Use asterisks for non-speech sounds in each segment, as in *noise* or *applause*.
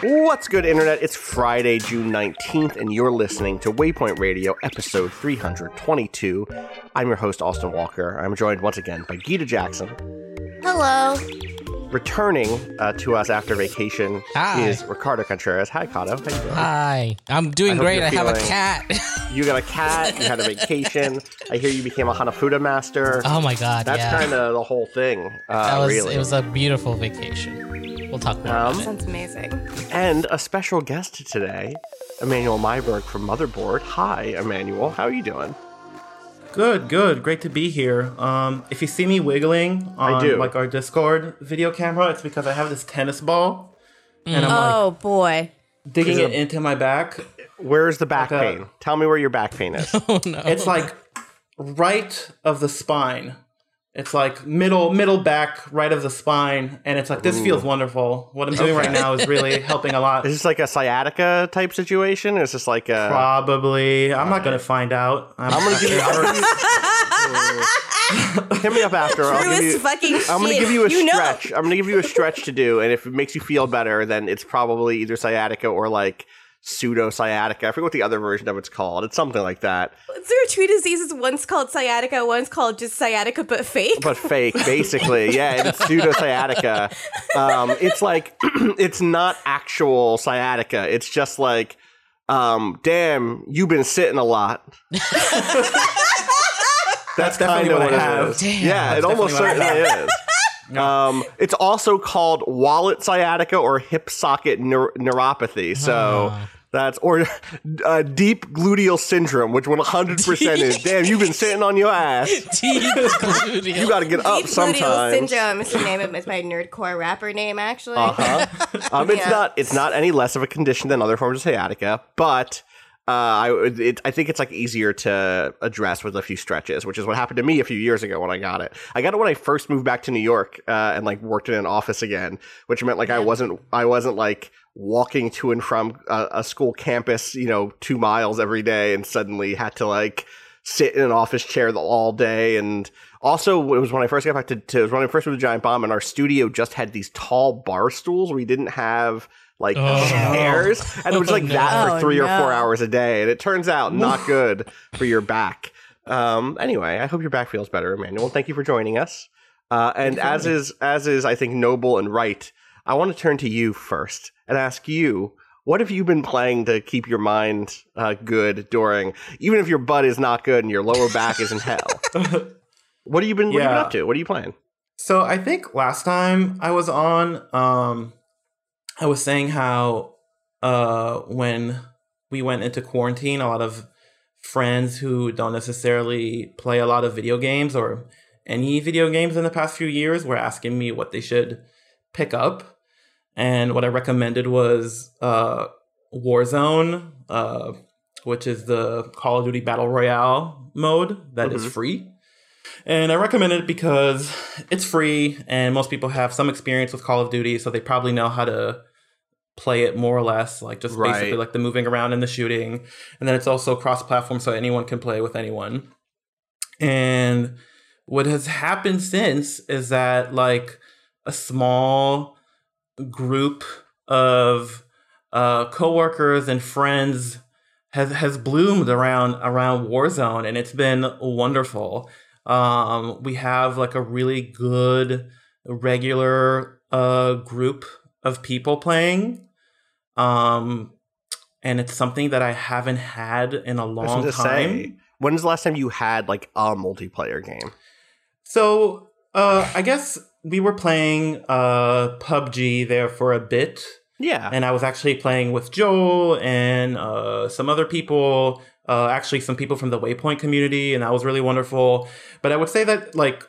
What's good, Internet? It's Friday, June 19th, and you're listening to Waypoint Radio, episode 322. I'm your host, Austin Walker. I'm joined once again by Gita Jackson. Hello. Returning uh, to us after vacation Hi. is Ricardo Contreras. Hi, Cado. How you doing? Hi, I'm doing I great. you're I have a cat. *laughs* You got a cat. You had a vacation. I hear you became a Hanafuda master. oh my god, That's yeah. kind of the whole thing. Uh, that was really. it was a beautiful vacation. We'll talk more Um, about it. Sounds amazing. and a special guest today, Emanuel Maiberg from Motherboard. Hi, Emmanuel. How are you doing? Good, good. Great to be here. Um, if you see me wiggling on do. like our Discord video camera, it's because I have this tennis ball and I'm like Oh boy. digging it it- into my back. Where's the back Like a- pain? Tell me where your back pain is. *laughs* oh no. It's like right of the spine. It's like middle middle back, right of the spine, and it's like this feels wonderful. What I'm doing right now is really *laughs* helping a lot. Is this like a sciatica type situation? Or is this like a. Probably. I'm not gonna find out. I'm, I'm gonna give you. *laughs* Hit me up after. I'll give you, fucking I'm gonna shit. give you a You know. stretch. I'm gonna give you a stretch to do, and if it makes you feel better, then it's probably either sciatica or like pseudo sciatica. I forget what the other version of it's called. It's something like that, There are two diseases. One's called sciatica. One's called just sciatica, but fake. but fake, basically. *laughs* Yeah, and it's pseudo sciatica. Um, it's like *clears throat* it's not actual sciatica. It's just like, um, damn, you've been sitting a lot. *laughs* That's, definitely kind of what what, I it have. is. Damn. yeah, it almost definitely what I certainly is. Um, it's also called wallet sciatica or hip socket neur- neuropathy. So Ah. that's or *laughs* uh, deep gluteal syndrome, which 100% is. *laughs* Damn, you've been sitting on your ass. *laughs* Deep gluteal. You got to get up Deep gluteal syndrome is the name of. It's my nerdcore rapper name, actually. Uh-huh. Um, it's Yeah. not. It's not any less of a condition than other forms of sciatica, but uh, I it, I think it's like easier to address with a few stretches, which is what happened to me a few years ago when I got it. I got it when I first moved back to New York uh, and like worked in an office again, which meant like I wasn't I wasn't like walking to and from a, a school campus, you know, two miles every day, and suddenly had to like sit in an office chair all day. And also it was when i first got back to, to it was when i first moved to giant bomb and our studio just had these tall bar stools. We didn't have like Oh. chairs and it was like that for Oh, three or four hours a day. And it turns out *laughs* not good for your back. Um anyway i hope your back feels better emanuel. Thank you for joining us. Uh and as is as is i think noble and right i want to turn to you first and ask you what have you been playing to keep your mind uh, good during, even if your butt is not good and your lower back is in hell? *laughs* What have you been, what have you been up to? What are you playing? So I think last time I was on, um, I was saying how uh, when we went into quarantine, a lot of friends who don't necessarily play a lot of video games or any video games in the past few years were asking me what they should pick up. And what I recommended was uh, Warzone, uh, which is the Call of Duty Battle Royale mode that is Mhm. free. And I recommend it because it's free and most people have some experience with Call of Duty, so they probably know how to play it more or less, like just Right. basically like the moving around and the shooting. And then it's also cross platform, so anyone can play with anyone. And what has happened since is that like a small group of uh, coworkers and friends has has bloomed around around Warzone, and it's been wonderful. Um, we have like a really good regular uh, group of people playing, um, and it's something that I haven't had in a long time. say, When's the last time you had like a multiplayer game? So uh, I guess we were playing uh, PUBG there for a bit, Yeah. and I was actually playing with Joel and uh, some other people. Uh, actually, some people from the Waypoint community, and that was really wonderful. But I would say that like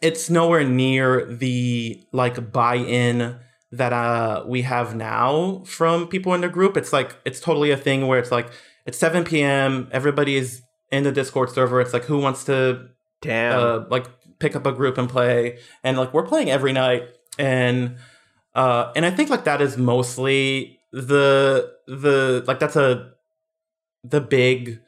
it's nowhere near the like buy-in that uh we have now from people in the group. It's like it's totally a thing where it's like it's 7 p.m. Everybody is in the Discord server. It's like who wants to Damn. uh, like pick up a group and play and like we're playing every night and uh and i think like that is mostly the the like that's a the big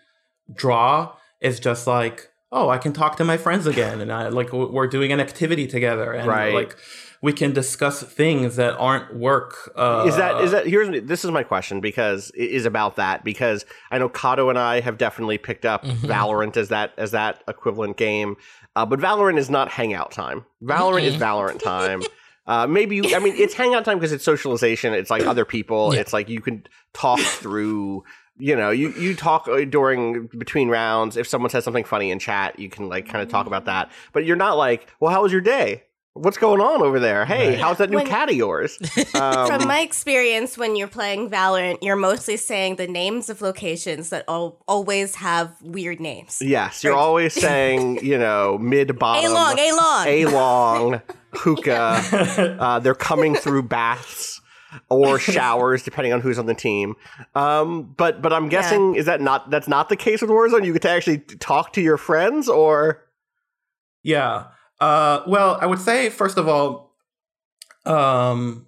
draw is just like oh i can talk to my friends again and i like we're doing an activity together and Right. like we can discuss things that aren't work uh is that is that here's this is my question because it is about that because I know Cado and I have definitely picked up Valorant as that as that equivalent game, uh, but Valorant is not hangout time. Valorant is Valorant *laughs* time. Uh, maybe you, I mean it's hangout time because it's socialization. It's like other people. Yeah. It's like you can talk through. You know, you you talk uh, during between rounds. If someone says something funny in chat, you can like kind of talk about that. But you're not like, well, how was your day? What's going on over there? Hey, Right. how's that new When- cat of yours? *laughs* Um, From my experience, when you're playing Valorant, you're mostly saying the names of locations that al- always have weird names. Yes, you're always *laughs* saying, you know, mid bottom, A long, A long. a long, hookah. *laughs* Uh, they're coming through baths or showers, depending on who's on the team. Um, but but I'm guessing is that not that's not the case with Warzone? You get to actually talk to your friends, or Yeah. Uh, well, I would say first of all, um,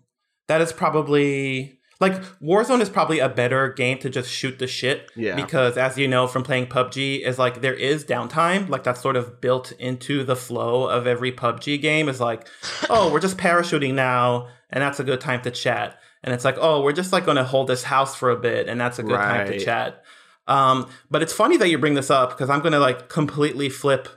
that is probably like Warzone is probably a better game to just shoot the shit. Yeah. Because as you know from playing PUBG, is like there is downtime, like that's sort of built into the flow of every PUBG game. Is like, *laughs* oh, we're just parachuting now, and that's a good time to chat. And it's like, oh, we're just like going to hold this house for a bit, and that's a good time to chat. Um, but it's funny that you bring this up because I'm going to like completely flip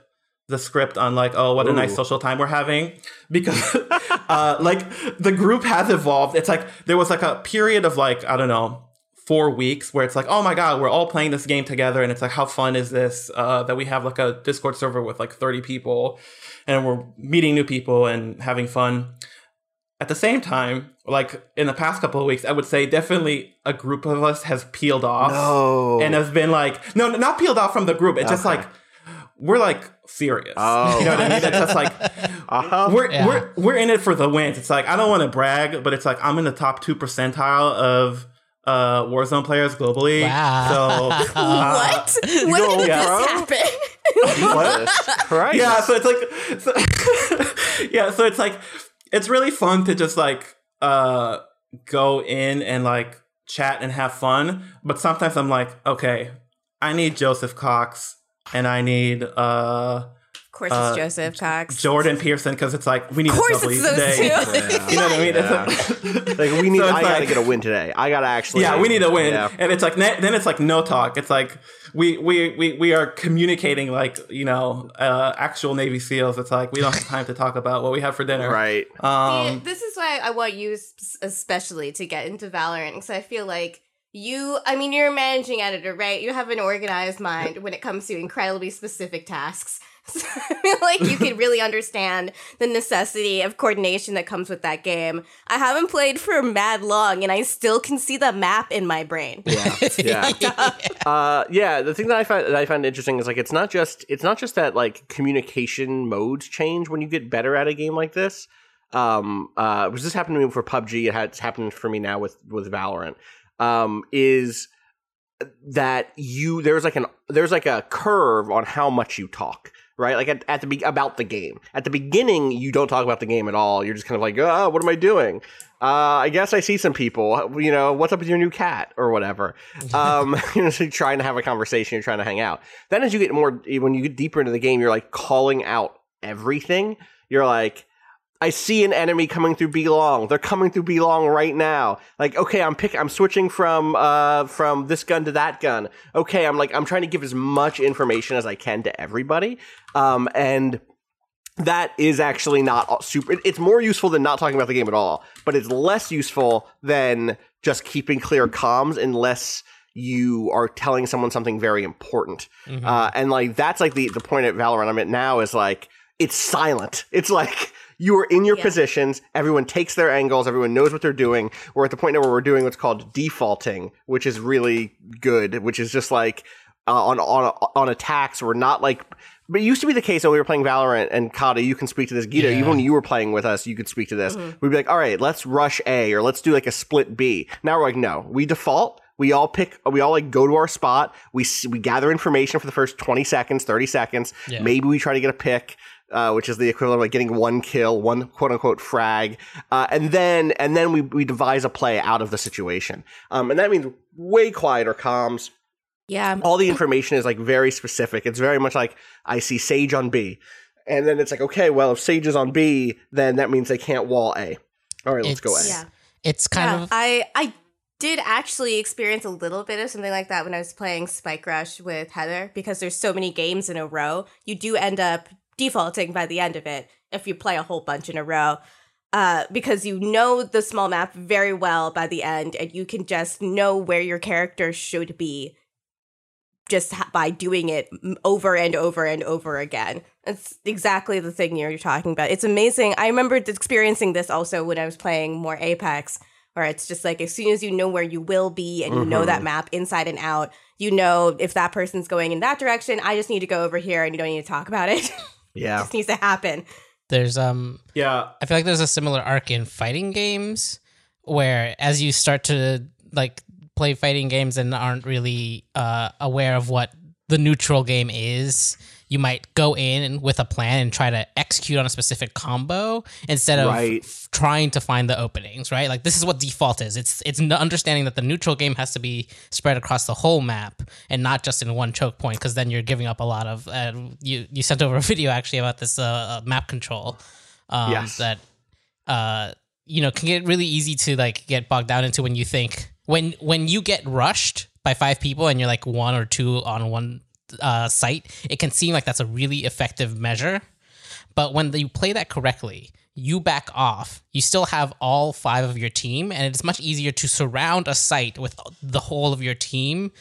the script on like, oh, what a nice social time we're having because *laughs* uh, like the group has evolved. It's like there was like a period of like I don't know four weeks where it's like, oh my god, we're all playing this game together, and it's like, how fun is this? Uh, that we have like a Discord server with like 30 people, and we're meeting new people and having fun. At the same time, like in the past couple of weeks, I would say definitely a group of us has peeled off no, and has been like, no, not peeled off from the group. It's just like we're like serious. Oh. You know what I mean? It's just like *laughs* uh-huh. we're Yeah. we're we're in it for the wins. It's like I don't want to brag, but it's like I'm in the top two percentile of uh Warzone players globally. Wow. So *laughs* uh, what? When go did pro? this happen? what? *laughs* Right? yeah, so it's like so, yeah, so it's like it's really fun to just like uh go in and like chat and have fun, but sometimes I'm like, okay, I need Joseph Cox and I need uh Of course, Uh, it's Joseph Cox. Jordan Pearson because it's like we need Of course, a W it's those today. two. *laughs* You know what I mean? Yeah. Like, *laughs* Like we need. *laughs* So it's I gotta get a win today. I gotta actually. yeah, we need a win, Yeah. and it's like then it's like no talk. It's like we we we we are communicating like you know uh, actual Navy SEALs. It's like we don't have time to talk about what we have for dinner. Right. Yeah, Um, this is why I want you especially to get into Valorant because I feel like you, I mean, you're a managing editor, right? You have an organized mind when it comes to incredibly specific tasks. *laughs* So I feel like you can really understand the necessity of coordination that comes with that game. I haven't played for mad long and I still can see the map in my brain. Yeah. *laughs* Yeah. uh, yeah. The thing that I find that I find interesting is like it's not just it's not just that like communication modes change when you get better at a game like this. Um, uh, which this happened to me for PUBG. It had, it's happened for me now with with Valorant. Um, is that you there's like an there's like a curve on how much you talk right? Like at, at the be- about the game. At the beginning you don't talk about the game at all. You're just kind of like oh what am i doing? Uh, i guess i see some people you know what's up with your new cat? or whatever. Um *laughs* you're trying to have a conversation you're trying to hang out. Then as you get more when you get deeper into the game you're like calling out everything. You're like I see an enemy coming through B long. They're coming through B long right now. Like, okay, I'm pick I'm switching from uh from this gun to that gun. Okay, I'm like I'm trying to give as much information as I can to everybody. Um and that is actually not super it's more useful than not talking about the game at all, but it's less useful than just keeping clear comms unless you are telling someone something very important. Mhm. Uh, and like that's like the the point at Valorant I'm at now is like it's silent. It's like you are in your Yeah. positions. Everyone takes their angles. Everyone knows what they're doing. We're at the point now where we're doing what's called defaulting, which is really good. Which is just like uh, on on on attacks. We're not like. But it used to be the case when we were playing Valorant and Cado, you can speak to this. Gita, Yeah. even when you were playing with us, you could speak to this. We'd be like, all right, let's rush A or let's do like a split B. Now we're like, no, we default. We all pick, we all like go to our spot. We, we gather information for the first 20 seconds, 30 seconds. Yeah. Maybe we try to get a pick. Uh, which is the equivalent of like getting one kill, one quote unquote frag, uh, and then and then we we devise a play out of the situation, um, and that means way quieter comms, Yeah. all the information is like very specific. It's very much like I see Sage on B, and then it's like okay, well if Sage is on B, then that means they can't wall A. All right, let's go A. Yeah. It's kind yeah, of I I did actually experience a little bit of something like that when I was playing Spike Rush with Heather because there's so many games in a row. You do end up defaulting by the end of it if you play a whole bunch in a row. Uh, because you know the small map very well by the end, and you can just know where your character should be just ha- by doing it over and over and over again. It's exactly the thing you're talking about. It's amazing. I remember experiencing this also when I was playing more Apex, where it's just like as soon as you know where you will be and you know that map inside and out, you know if that person's going in that direction, I just need to go over here and you don't need to talk about it. *laughs* it Yeah, just needs to happen. there's um Yeah, I feel like there's a similar arc in fighting games where as you start to like play fighting games and aren't really uh, aware of what the neutral game is, you might go in with a plan and try to execute on a specific combo instead of Right. f- trying to find the openings, right? Like this is what default is. It's it's understanding that the neutral game has to be spread across the whole map and not just in one choke point because then you're giving up a lot of uh, you you sent over a *laughs* video actually about this uh, map control um, Yes. that uh, you know can get really easy to like get bogged down into when you think when when you get rushed by five people and you're like one or two on one uh, site, it can seem like that's a really effective measure. But when you play that correctly, you back off. You still have all five of your team, and it's much easier to surround a site with the whole of your team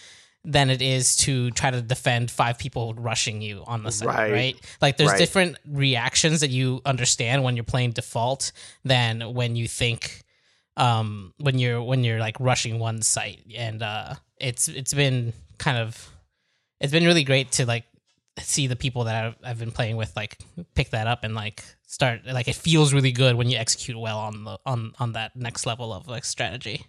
than it is to try to defend five people rushing you on the site, Right. right? Like there's Right. different reactions that you understand when you're playing default than when you think um when you're when you're like rushing one site and uh it's it's been kind of it's been really great to like see the people that I've, I've been playing with like pick that up and like start like it feels really good when you execute well on the on on that next level of like strategy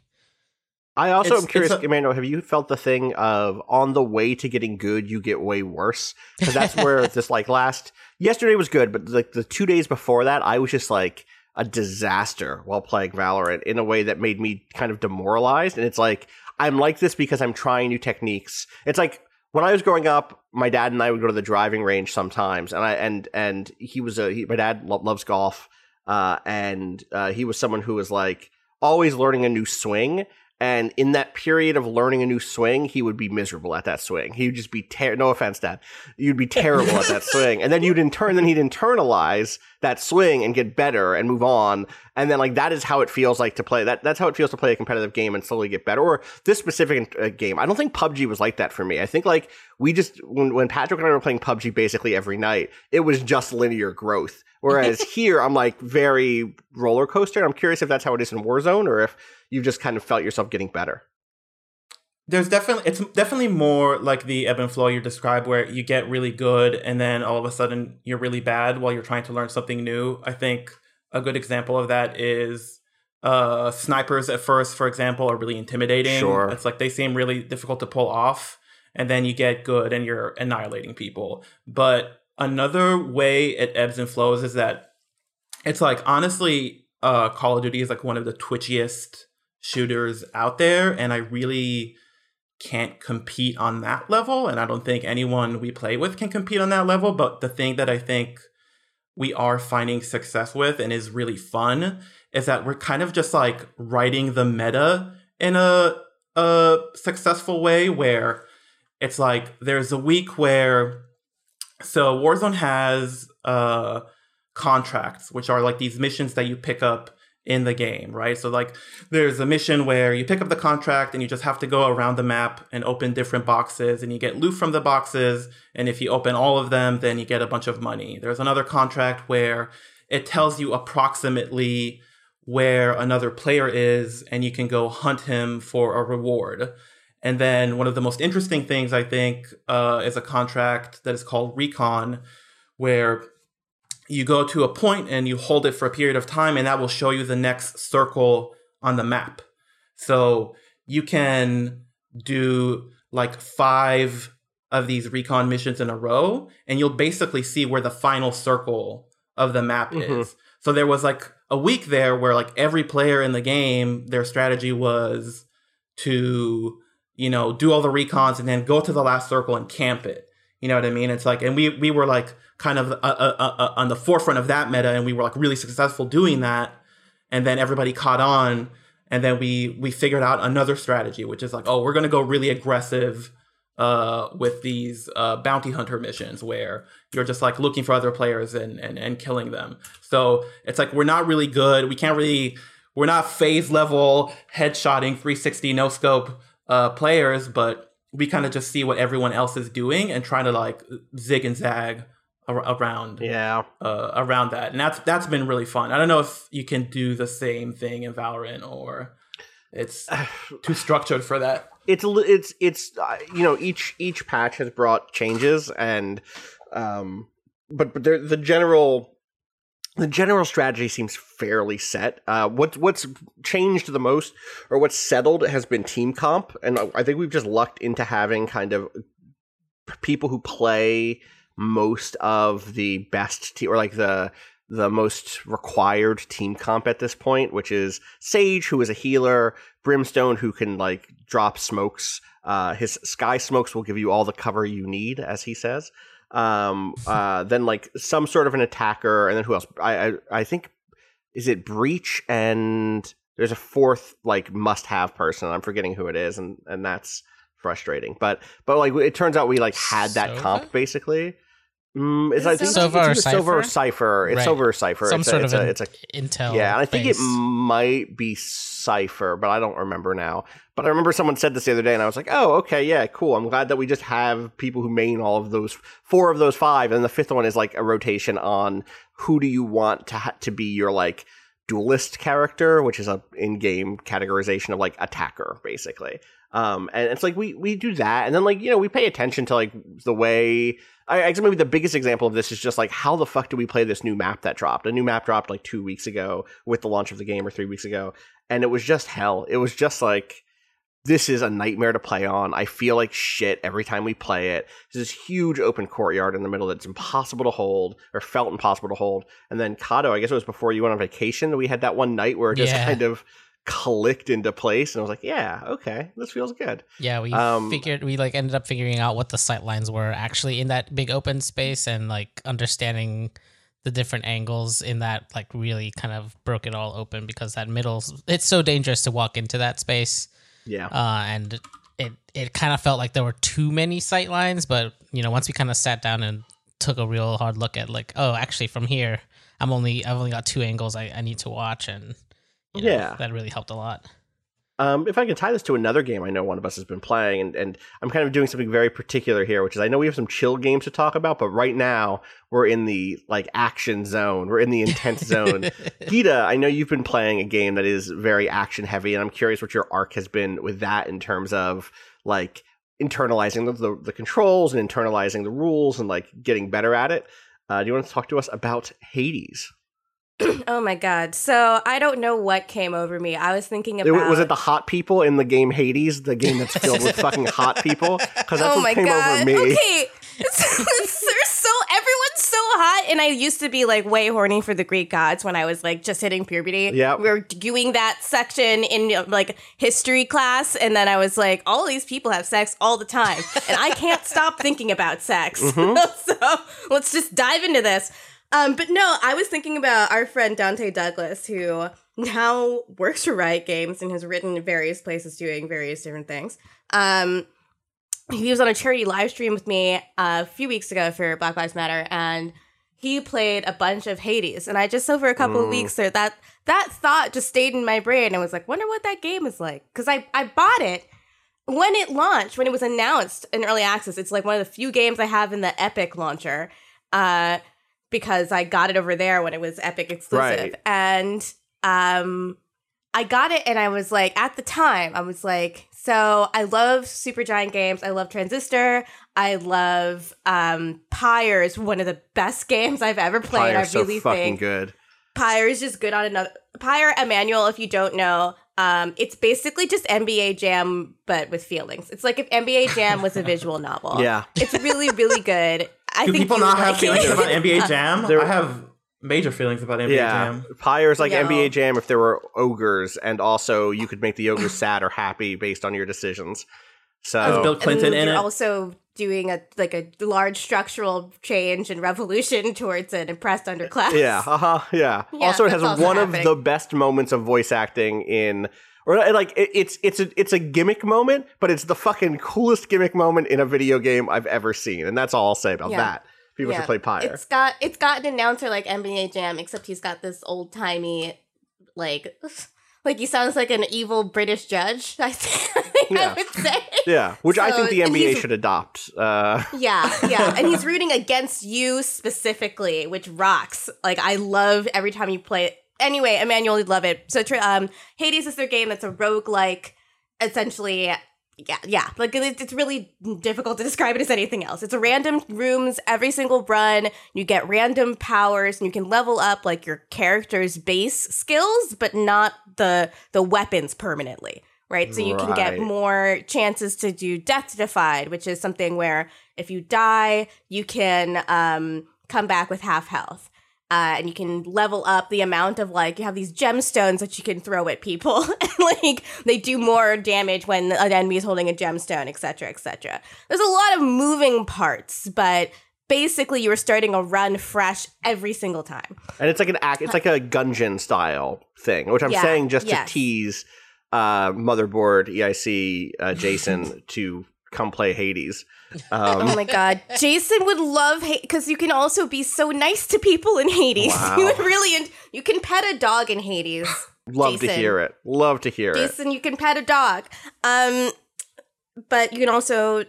I also It's- am curious, it's a- Emanuel. Have you felt the thing of on the way to getting good, you get way worse? Because that's where *laughs* this like last yesterday was good, but like the two days before that, I was just like a disaster while playing Valorant in a way that made me kind of demoralized. And it's like I'm like this because I'm trying new techniques. It's like when I was growing up, my dad and I would go to the driving range sometimes, and I and and he was a he, my dad lo- loves golf, uh, and uh, he was someone who was like always learning a new swing. And in that period of learning a new swing, he would be miserable at that swing. He would just be ter- no offense, Dad. You'd be terrible at that swing, and then you'd in turn, then he'd internalize that swing and get better and move on. And then like that is how it feels like to play. That that's how it feels to play a competitive game and slowly get better. Or this specific uh, game, I don't think PUBG was like that for me. I think like we just when when Patrick and I were playing PUBG basically every night, it was just linear growth. Whereas *laughs* here, I'm like very roller coaster. I'm curious if that's how it is in Warzone, or if you've just kind of felt yourself getting better. there's definitely it's definitely more like the ebb and flow you describe where you get really good and then all of a sudden you're really bad while you're trying to learn something new i think a good example of that is uh snipers at first for example are really intimidating Sure. it's like they seem really difficult to pull off and then you get good and you're annihilating people but another way it ebbs and flows is that it's like honestly uh call of duty is like one of the twitchiest shooters out there and i really can't compete on that level and i don't think anyone we play with can compete on that level but the thing that i think we are finding success with and is really fun is that we're kind of just like writing the meta in a a successful way where it's like there's a week where so Warzone has uh contracts which are like these missions that you pick up in the game, right? So like there's a mission where you pick up the contract and you just have to go around the map and open different boxes and you get loot from the boxes and if you open all of them then you get a bunch of money. There's another contract where it tells you approximately where another player is and you can go hunt him for a reward. And then one of the most interesting things I think uh, is a contract that is called Recon where you go to a point and you hold it for a period of time and that will show you the next circle on the map. So you can do like five of these recon missions in a row and you'll basically see where the final circle of the map Mhm. is. So there was like a week there where like every player in the game their strategy was to you know do all the recons and then go to the last circle and camp it. You know what i mean? It's like and we we were like kind of uh, uh, uh, uh, on the forefront of that meta and we were like really successful doing that and then everybody caught on and then we we figured out another strategy which is like oh we're going to go really aggressive uh, with these uh, bounty hunter missions where you're just like looking for other players and, and and killing them. So it's like we're not really good. We can't really we're not phase level headshotting 360 no scope uh, players but we kind of just see what everyone else is doing and trying to like zig and zag ar- around Yeah. uh, around that, and that's that's been really fun. I don't know if you can do the same thing in Valorant or it's *sighs* too structured for that. it's it's it's uh, you know each each patch has brought changes and um but but there, the general the general strategy seems fairly set. Uh, what what's changed the most or what's settled has been team comp, and I think we've just lucked into having kind of people who play most of the best te- or like the the most required team comp at this point, which is Sage, who is a healer, Brimstone, who can like drop smokes. Uh, his sky smokes will give you all the cover you need, as he says. Um, *laughs* uh, then like some sort of an attacker, and then who else? I I, I think is it Breach and there's a fourth like must have person. I'm forgetting who it is, and and that's frustrating. But but like it turns out we like had that comp basically. Mm, it's, Is I think Sova it's or either Sova or Cypher? Cypher. It's Right. Sova or Cypher. Some it's sort a, of it's, a, an it's a intel. yeah, and I think it might be Cypher, but I don't remember now. But I remember someone said this the other day, and I was like, "Oh, okay, yeah, cool. I'm glad that we just have people who main all of those four of those five, and the fifth one is like a rotation on who do you want to ha- to be your like duelist character, which is a in-game categorization of like attacker, basically. Um, and it's like we we do that, and then like you know we pay attention to like the way. I, I guess maybe the biggest example of this is just like how the fuck do we play this new map that dropped? A new map dropped like two weeks ago with the launch of the game, or three weeks ago, and it was just hell. It was just like this is a nightmare to play on. I feel like shit every time we play it. There's this huge open courtyard in the middle that's impossible to hold, or felt impossible to hold. And then Cado, I guess it was before you went on vacation, we had that one night where it just Yeah. kind of clicked into place, and I was like, yeah, okay, this feels good. Yeah, we Um, figured we like ended up figuring out what the sight lines were actually in that big open space and like understanding the different angles in that like really kind of broke it all open because that middle it's so dangerous to walk into that space. Yeah. Uh and it it kind of felt like there were too many sight lines, but you know, once we kind of sat down and took a real hard look at like, oh, actually from here I'm only I've only got two angles I, I need to watch and you know, Yeah. that really helped a lot. Um, if I can tie this to another game I know one of us has been playing, and, and I'm kind of doing something very particular here, which is I know we have some chill games to talk about, but right now we're in the like action zone. We're in the intense *laughs* zone. Gita, I know you've been playing a game that is very action heavy, and I'm curious what your arc has been with that in terms of like internalizing the, the, the controls and internalizing the rules and like getting better at it. Uh, do you want to talk to us about Hades? *clears throat* oh my god. So I don't know what came over me. I was thinking about It- was it the hot people in the game Hades, the game that's filled with fucking hot people? Because that's *laughs* oh what my came god. over me. Okay. *laughs* It's, it's- they're so everyone's so hot and I used to be like way horny for the Greek gods when I was like just hitting puberty. Yeah, We were doing that section in like history class and then I was like all these people have sex all the time and I can't stop thinking about sex. Mm-hmm. *laughs* so let's just dive into this. Um, but no, I was thinking about our friend Dante Douglas, who now works for Riot Games and has written in various places doing various different things. Um, he was on a charity live stream with me a few weeks ago for Black Lives Matter, and he played a bunch of Hades, and I just over a couple of Mm. weeks there that that thought just stayed in my brain. and was like, wonder what that game is like because I I bought it when it launched when it was announced in early access. It's like one of the few games I have in the Epic launcher, uh, because I got it over there when it was Epic exclusive, Right. and um. I got it and I was like, at the time, I was like, so I love Supergiant games. I love Transistor. I love um Pyre is one of the best *laughs* games I've ever played. Pyre's I so really fucking think good. Pyre is just good on another Pyre Emanuel, if you don't know. Um, it's basically just NBA Jam, but with feelings. It's like if NBA Jam was a visual novel. *laughs* Yeah. it's really, really good. I Do think people not would have feelings it. *laughs* about NBA Jam? There- I have major feelings about NBA yeah, Jam. Pyre's like No. NBA Jam if there were ogres, and also you could make the ogres *clears throat* sad or happy based on your decisions. Has So Bill And Clinton in you're it. also doing a like a large structural change and revolution towards an oppressed underclass. yeah, uh-huh, yeah. *laughs* Yeah, also, it has also one happening. of the best moments of voice acting in. Or uh, like it- it's it's a it's a gimmick moment, but it's the fucking coolest gimmick moment in a video game I've ever seen, and that's all I'll say about Yeah. that. People should play Pyre. It's got it's got an announcer like NBA Jam, except he's got this old timey like *laughs* like he sounds like an evil British judge. *laughs* I think Yeah. I would say. Yeah, which I think the NBA should adopt. Uh, Yeah, yeah, *laughs* and he's rooting against you specifically, which rocks. Like I love every time you play it. Anyway, Emanuel, you'd love it. So, um, Hades is their game that's a roguelike, essentially. Yeah, yeah. Like it, it's really difficult to describe it as anything else. It's a random rooms every single run. You get random powers, and you can level up like your character's base skills, but not the the weapons permanently. Right, so you can get more chances to do death defied, which is something where if you die, you can um, come back with half health. Uh, and you can level up the amount of like you have these gemstones that you can throw at people *laughs* and like they do more damage when an enemy is holding a gemstone etc etc there's a lot of moving parts but basically you are starting a run fresh every single time and it's like an act. It's like a Gungeon style thing, which I'm Yeah, saying just yes. to tease uh, motherboard EIC uh, Jason *laughs* to come play Hades. *laughs* Um, oh my god jason would love hate because you can also be so nice to people in hades *laughs* Wow. you would really en- you can pet a dog in hades *sighs* love to hear it. Love to hear it. Jason, you can pet a dog. Um, but you can also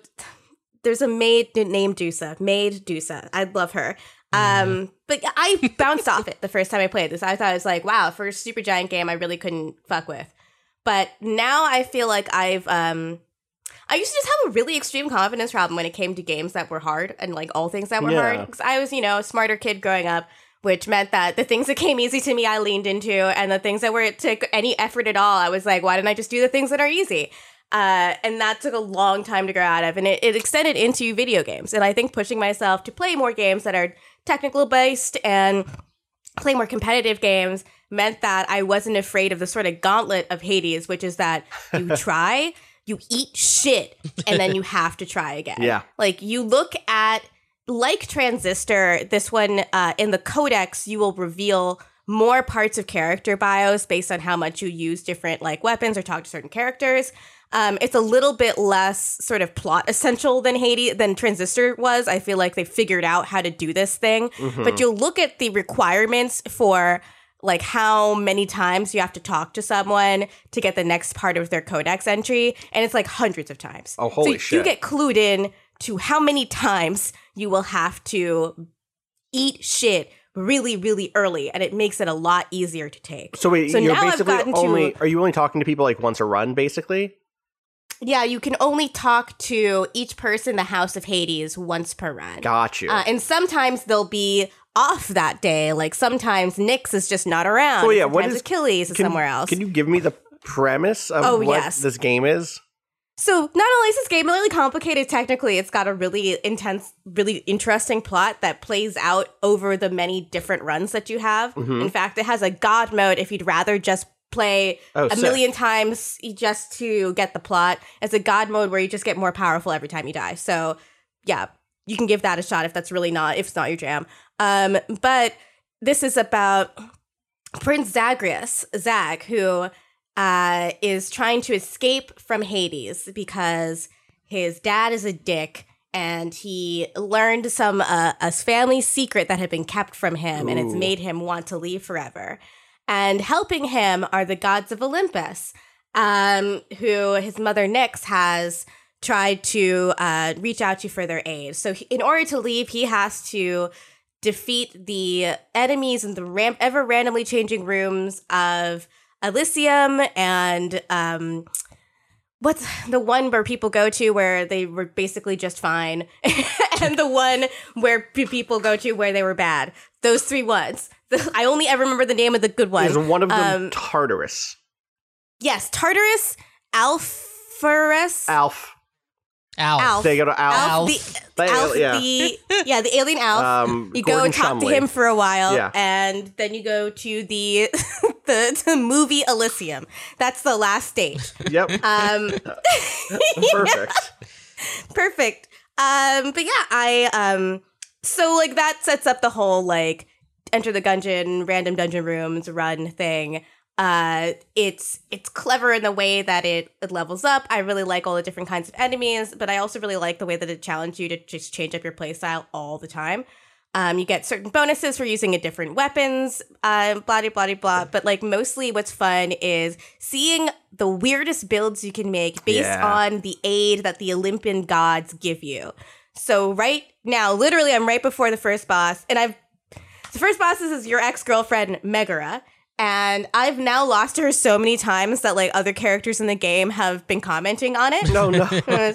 there's a maid named Dusa, maid Dusa. I love her. Um, but I *laughs* bounced off it the first time I played this. I thought it was like, wow, for a Supergiant game, I really couldn't fuck with. But now I feel like I've um. I used to just have a really extreme confidence problem when it came to games that were hard and like all things that were Yeah. hard. Because I was, you know, a smarter kid growing up, which meant that the things that came easy to me, I leaned into, and the things that were it took any effort at all, I was like, why didn't I just do the things that are easy? Uh, and that took a long time to grow out of, and it, it extended into video games. And I think pushing myself to play more games that are technical based and play more competitive games meant that I wasn't afraid of the sort of gauntlet of Hades, which is that you *laughs* try, you eat shit, and then you *laughs* have to try again. Yeah. Like you look at like Transistor, this one uh, in the codex, you will reveal more parts of character bios based on how much you use different like weapons or talk to certain characters. Um, it's a little bit less sort of plot essential than Hades than Transistor was. I feel like they figured out how to do this thing. But you'll look at the requirements for like how many times you have to talk to someone to get the next part of their codex entry, and it's like hundreds of times. Oh, holy so You get clued in to how many times you will have to eat shit really, really early, and it makes it a lot easier to take. So wait, So you're now I've basically gotten to- only are you only talking to people like once a run, basically? Yeah, you can only talk to each person in the House of Hades once per run. Got you. Uh, and sometimes they'll be off that day. Like sometimes Nyx is just not around. Oh yeah, what sometimes is- Achilles is Can- somewhere else. Can you give me the premise of Oh, what yes. this game is? So not only is this game really complicated technically, it's got a really intense, really interesting plot that plays out over the many different runs that you have. Mhm. In fact, it has a god mode if you'd rather just play Oh, a sick. million times just to get the plot. It's a god mode where you just get more powerful every time you die. So yeah, you can give that a shot if that's really not if it's not your jam. Um, but this is about Prince Zagreus, Zag, who uh, is trying to escape from Hades because his dad is a dick and he learned some uh, a family secret that had been kept from him, and it's made him want to leave forever. And helping him are the gods of Olympus, um, who his mother Nyx has tried to uh, reach out to you for their aid. So, he, in order to leave, he has to defeat the enemies in the ram- ever randomly changing rooms of Elysium and um, what's the one where people go to where they were basically just fine, *laughs* and the one where p- people go to where they were bad. Those three ones. I only ever remember the name of the good one. Is one of them Um, Tartarus? yes, Tartarus, Alpharus, Alf. Alf. Alf. They go to Alf. Alf, Alf. the, They- Alf yeah. the yeah the alien Alf. Um, you go and talk to him for a while, Yeah. and then you go to the, *laughs* the the movie Elysium. That's the last stage. Yep. *laughs* Um, *laughs* Perfect. perfect. Um, but yeah, I um, so like that sets up the whole like enter the dungeon, random dungeon rooms, run thing. Uh, it's it's clever in the way that it, it levels up. I really like all the different kinds of enemies, but I also really like the way that it challenges you to just change up your playstyle all the time. Um, you get certain bonuses for using a different weapons, uh, blah blah blah blah. But like mostly, what's fun is seeing the weirdest builds you can make based Yeah. on the aid that the Olympian gods give you. So right now, literally, I'm right before the first boss, and I've the first boss is your ex girlfriend Megara, and I've now lost her so many times that like other characters in the game have been commenting on it. No, no. *laughs*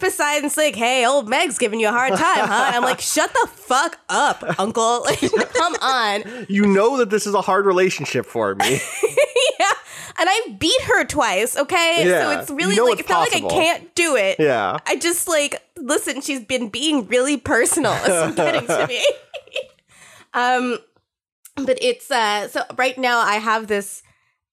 Besides, like, "Hey, old Meg's giving you a hard time, huh?" And I'm like, "Shut the fuck up, Uncle! *laughs* Like, come on." You know that this is a hard relationship for me. *laughs* yeah, and I beat her twice. Okay, Yeah, so it's really you know like it's it's not like I can't do it. Yeah. I just like listen. She's been being really personal. It's getting to me. um, but it's uh. So right now I have this.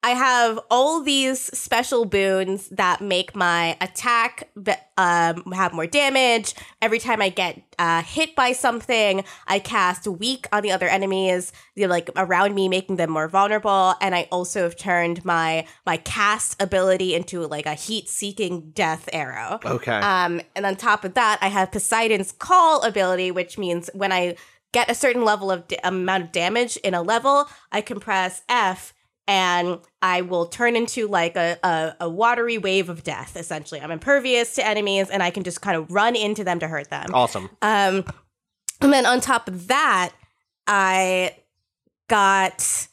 I have all these special boons that make my attack um, have more damage. Every time I get uh, hit by something, I cast weak on the other enemies, you know, like around me, making them more vulnerable. And I also have turned my my cast ability into like a heat-seeking death arrow. Okay. Um, and on top of that, I have Poseidon's Call ability, which means when I get a certain level of da- amount of damage in a level, I can press F and I will turn into like a, a, a watery wave of death, essentially. I'm impervious to enemies and I can just kind of run into them to hurt them. awesome. Um, and then on top of that, I got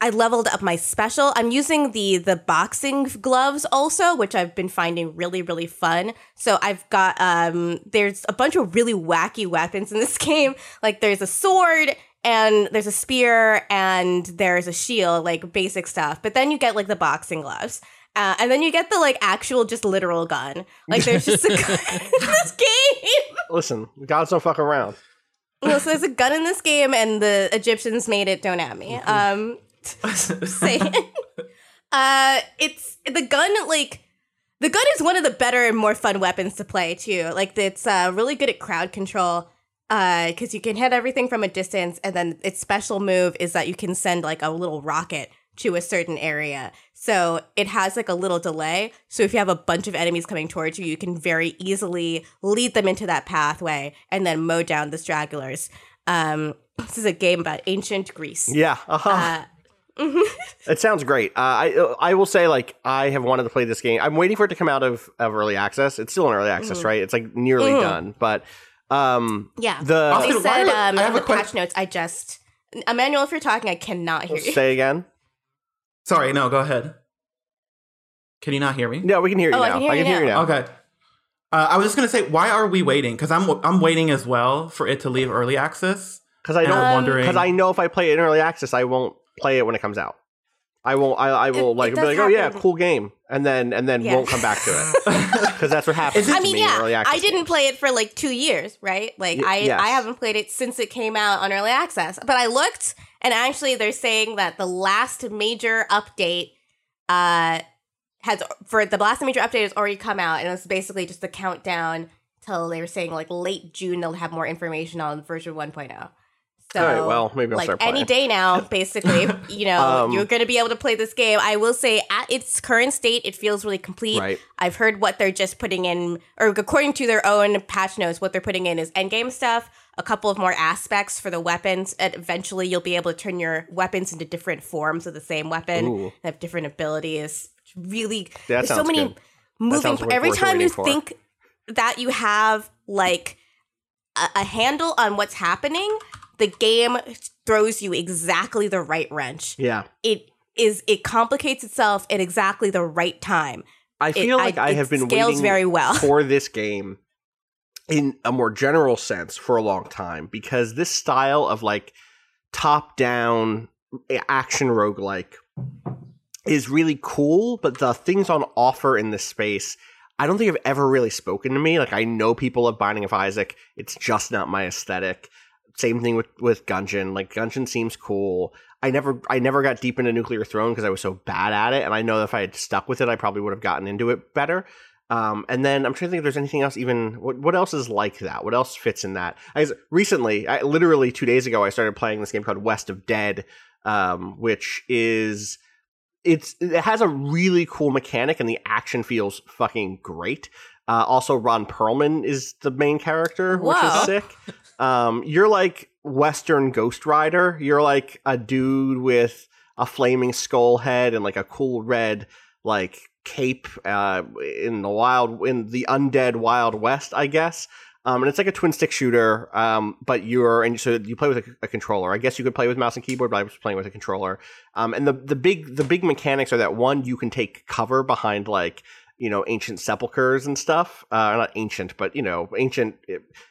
I leveled up my special. I'm using the the boxing gloves also, which I've been finding really really fun. So I've got um there's a bunch of really wacky weapons in this *laughs* game. Like there's a sword and there's a spear and there's a shield, like basic stuff. But then you get like the boxing gloves. Uh, and then you get the like actual just literal gun. Like there's just a gun *laughs* in this game. Listen, gods don't fuck around. Well, so there's a gun in this game, and the Egyptians made it. Don't at me. Um, *laughs* saying, uh, it's the gun. Like the gun is one of the better and more fun weapons to play too. Like it's uh, really good at crowd control. Uh, because you can hit everything from a distance, and then its special move is that you can send like a little rocket to a certain area. So it has like a little delay. So if you have a bunch of enemies coming towards you, you can very easily lead them into that pathway and then mow down the stragglers. Um, this is a game about ancient Greece. Yeah. Uh-huh. Uh, *laughs* It sounds great. Uh, I I will say like I have wanted to play this game. I'm waiting for it to come out of, of early access. It's still in early access, right? It's like nearly Mhm. done. But um yeah. the Austin, they why said are- um, I have a the patch que- notes. I just Emanuel, if you're talking, I cannot hear you. say again. Sorry, no, go ahead. Can you not hear me? No, we can hear you Oh, I now. can hear you you now. Okay. Uh, I was just gonna say, why are we waiting? Because I'm I'm waiting as well for it to leave early access. Because I don't I'm Um, wondering because I know if I play it in early access, I won't play it when it comes out. I won't. I, I will It- like it be does like, oh yeah, cool game, and then and then Yeah. won't come back to it *laughs* because that's what happens. Is to I mean, me in yeah, early access I didn't games. play it for like two years, right? Like Y- I, yes. I haven't played it since it came out on early access. But I looked, and actually, they're saying that the last major update, uh, has for the last major update has already come out, and it's basically just a countdown till they were saying like late June they'll have more information on version 1.0. So, All right, well, maybe I'll like start any day now, *laughs* basically, you know, Um, you're going to be able to play this game. I will say, at its current state, it feels really complete. Right. I've heard what they're just putting in, or according to their own patch notes, what they're putting in is endgame stuff, a couple of more aspects for the weapons, and eventually you'll be able to turn your weapons into different forms of the same weapon, Ooh. have different abilities. Really, That there's so many good. moving. Every time you for. think that you have like a, a handle on what's happening, the game throws you exactly the right wrench. Yeah. It is it complicates itself at exactly the right time. I It- feel like I, it have been waiting very well. *laughs* for this game in a more general sense for a long time because this style of like top down eh, action roguelike is really cool, but the things on offer in this space I don't think have ever really spoken to me. Like I know people love Binding of Isaac. It's just not my aesthetic. Same thing with with Gungeon. Like Gungeon seems cool. I never I never got deep into Nuclear Throne because I was so bad at it, and I know if I had stuck with it, I probably would have gotten into it better. Um, and then I'm trying to think if there's anything else. Even what what else is like that? What else fits in that? I recently, I, literally two days ago, I started playing this game called West of Dead, um, which is it's it has a really cool mechanic, and the action feels fucking great. Uh, also, Ron Perlman is the main character, which Whoa. is sick. Um, you're like Western Ghost Rider. You're like a dude with a flaming skull head and like a cool red like cape uh, in the wild in the undead Wild West, I guess. Um, and it's like a twin stick shooter, um, but you're and so you play with a, a controller. I guess you could play with mouse and keyboard, but I was playing with a controller. Um, and the the big the big mechanics are that one you can take cover behind like you know ancient sepulchers and stuff. Uh, not ancient, but you know ancient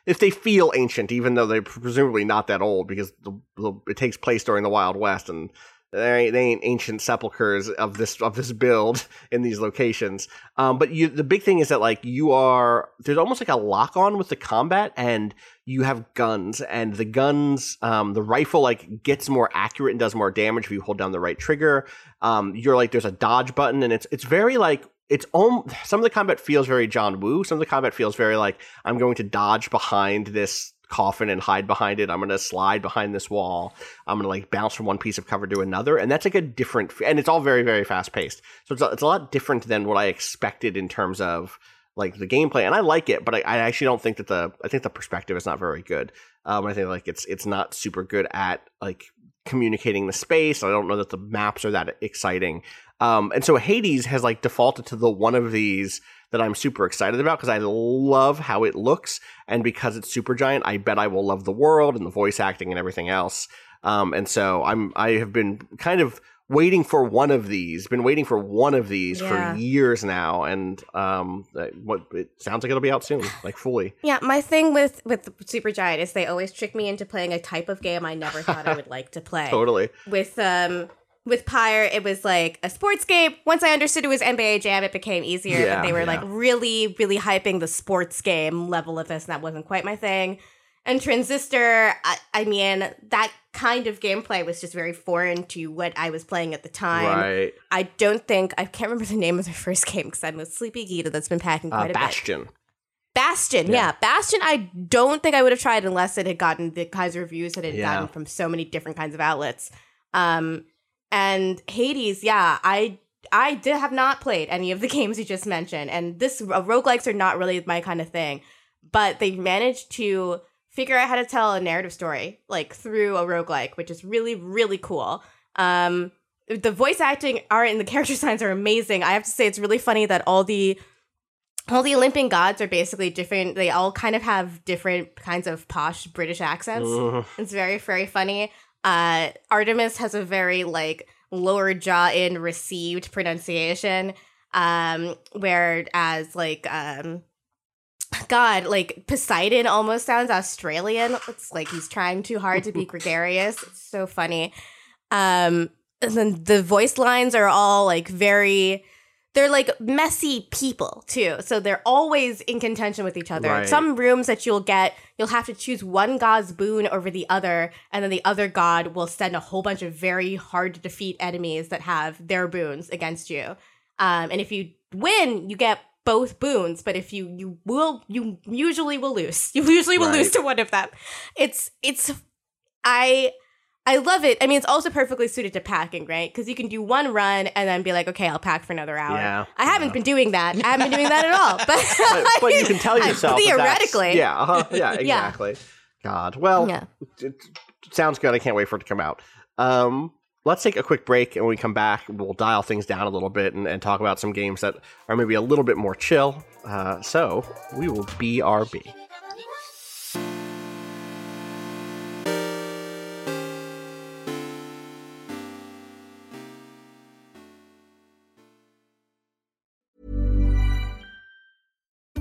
if they feel ancient, even though they're presumably not that old because the, the, it takes place during the Wild West and they ain't, they ain't ancient sepulchers of this of this build *laughs* in these locations. Um, but you, the big thing is that like you are there's almost like a lock on with the combat, and you have guns, and the guns, um, the rifle like gets more accurate and does more damage if you hold down the right trigger. Um, you're like there's a dodge button, and it's it's very like it's om- some of the combat feels very John Woo. Some of the combat feels very like I'm going to dodge behind this coffin and hide behind it. I'm going to slide behind this wall. I'm going to like bounce from one piece of cover to another. And that's like a different, and it's all very, very fast paced. So it's a, it's a lot different than what I expected in terms of like the gameplay. And I like it, but I, I actually don't think that the, I think the perspective is not very good. Um, I think like it's, it's not super good at like communicating the space. I don't know that the maps are that exciting. Um, and so Hades has like defaulted to the one of these that I'm super excited about because I love how it looks, and because it's Supergiant, I bet I will love the world and the voice acting and everything else. Um, and so I'm I have been kind of waiting for one of these, been waiting for one of these Yeah. for years now, and um, uh, what it sounds like it'll be out soon, like fully. Yeah, my thing with with Supergiant is they always trick me into playing a type of game I never thought I would like to play. *laughs* Totally. With um with Pyre, it was like a sports game. Once I understood it was NBA Jam, it became easier. Yeah, but they were yeah. like really, really hyping the sports game level of this, and that wasn't quite my thing. And Transistor, I, I mean, that kind of gameplay was just very foreign to what I was playing at the time. Right. I don't think I can't remember the name of their first game because I'm a sleepy Gita that's been packing Uh, quite a bit. Bastion. Bastion, Yeah. yeah. Bastion, I don't think I would have tried unless it had gotten the kinds of reviews that it had gotten from so many different kinds of outlets. Um, and Hades, yeah, I I did have not played any of the *laughs* games you just mentioned, and this uh, roguelikes are not really my kind of thing, but they managed to figure out how to tell a narrative story like through a roguelike, which is really really cool. Um, the voice acting art and the character *laughs* designs are amazing. I have to say it's really funny that all the all the Olympian gods are basically different. They all kind of have different kinds of posh British accents. Mhm. It's very, very funny. Uh, Artemis has a very like lower jaw in received pronunciation. Um, whereas like um God, like Poseidon almost sounds Australian. It's like he's trying too hard to be *laughs* gregarious. It's so funny. Um, and then the voice lines are all like very they're like messy people too. So they're always in contention with each other. Right. Some rooms that you'll get, you'll have to choose one god's boon over the other, and then the other god will send a whole bunch of very hard to defeat enemies that have their boons against you. Um, and if you win, you get both boons. But if you you will you usually will lose. *laughs* You usually will Right. lose to one of them. It's it's I I love it. I mean, it's also perfectly suited to packing, right? Because you can do one run and then be like, okay, I'll pack for another hour. Yeah, I haven't been doing that. I haven't been doing that at all. *laughs* But but, but you can tell *laughs* yourself theoretically. yeah, uh-huh, *laughs* yeah, exactly. God, well, Yeah. it, it sounds good. I can't wait for it to come out. Um, let's take a quick break, and when we come back, we'll dial things down a little bit and, and talk about some games that are maybe a little bit more chill. Uh, so we will BRB.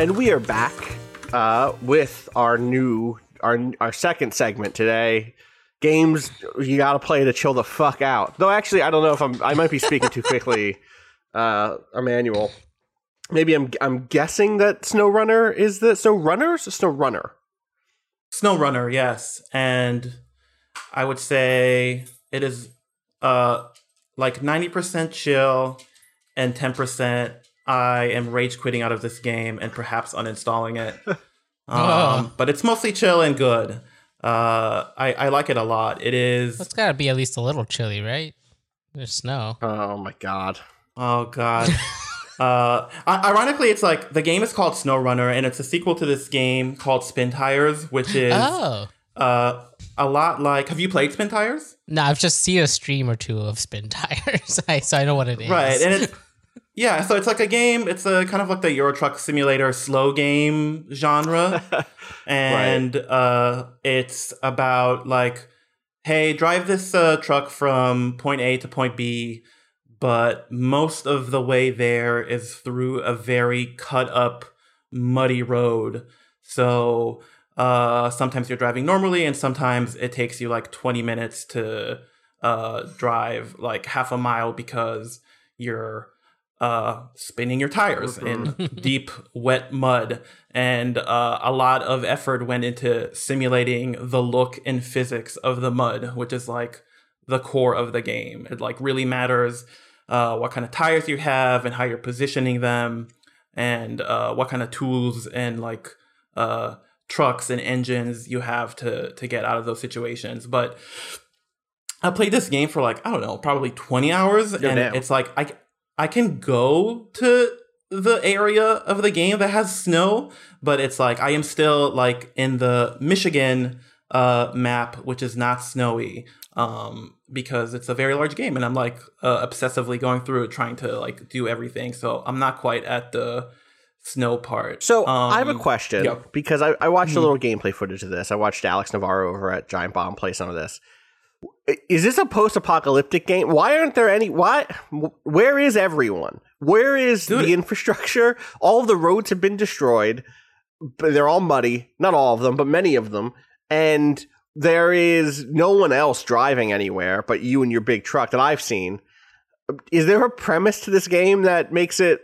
And we are back uh, with our new our our second segment today. Games you got to play to chill the fuck out. Though actually, I don't know if I'm I might be speaking too quickly. *laughs* Uh, Emanuel, maybe I'm I'm guessing that SnowRunner is the Snow Runners Snow Runner. Snow Runner, yes. And I would say it is uh like 90% chill and 10% I am rage quitting out of this game and perhaps uninstalling it. *laughs* um, but it's mostly chill and good. Uh, I, I like it a lot. It is It's gotta be at least a little chilly, right? There's snow. Oh my god. Oh god. *laughs* uh, ironically, it's like the game is called Snow Runner, and it's a sequel to this game called Spin Tires, which is Oh. uh, a lot like. Have you played Spin Tires? No, I've just seen a stream or two of spin *laughs* tires, I- so I know what it is. Right, and it's yeah, so it's like a game. It's a kind of like the Euro Truck Simulator slow game genre, *laughs* and uh, it's about like, hey, drive this uh, truck from point A to point B, but most of the way there is through a very cut up, muddy road. So uh, sometimes you're driving normally, and sometimes it takes you like 20 minutes to uh, drive like half a mile because you're uh, spinning your tires in *laughs* deep, wet mud. And uh, a lot of effort went into simulating the look and physics of the mud, which is like the core of the game. It like really matters uh, what kind of tires you have and how you're positioning them, and uh, what kind of tools and like uh, trucks and engines you have to to get out of those situations. But I played this game for like I don't know, probably twenty hours, and it's like I I can go to the area of the game that has snow, but it's like I am still like in the Michigan uh, map, which is not snowy, um, because it's a very large game, and I'm like uh, obsessively going through it, trying to like do everything. So I'm not quite at the snow part. So I have a Um, question yeah. because I, I watched a little gameplay footage of this. I watched Alex Navarro over at Giant Bomb play some of this. Is this a post-apocalyptic game? Why aren't there any? Why? Where is everyone? Where is Dude. the infrastructure? All the roads have been destroyed. But they're all muddy. Not all of them, but many of them. And there is no one else driving anywhere but you and your big truck that I've seen. Is there a premise to this game that makes it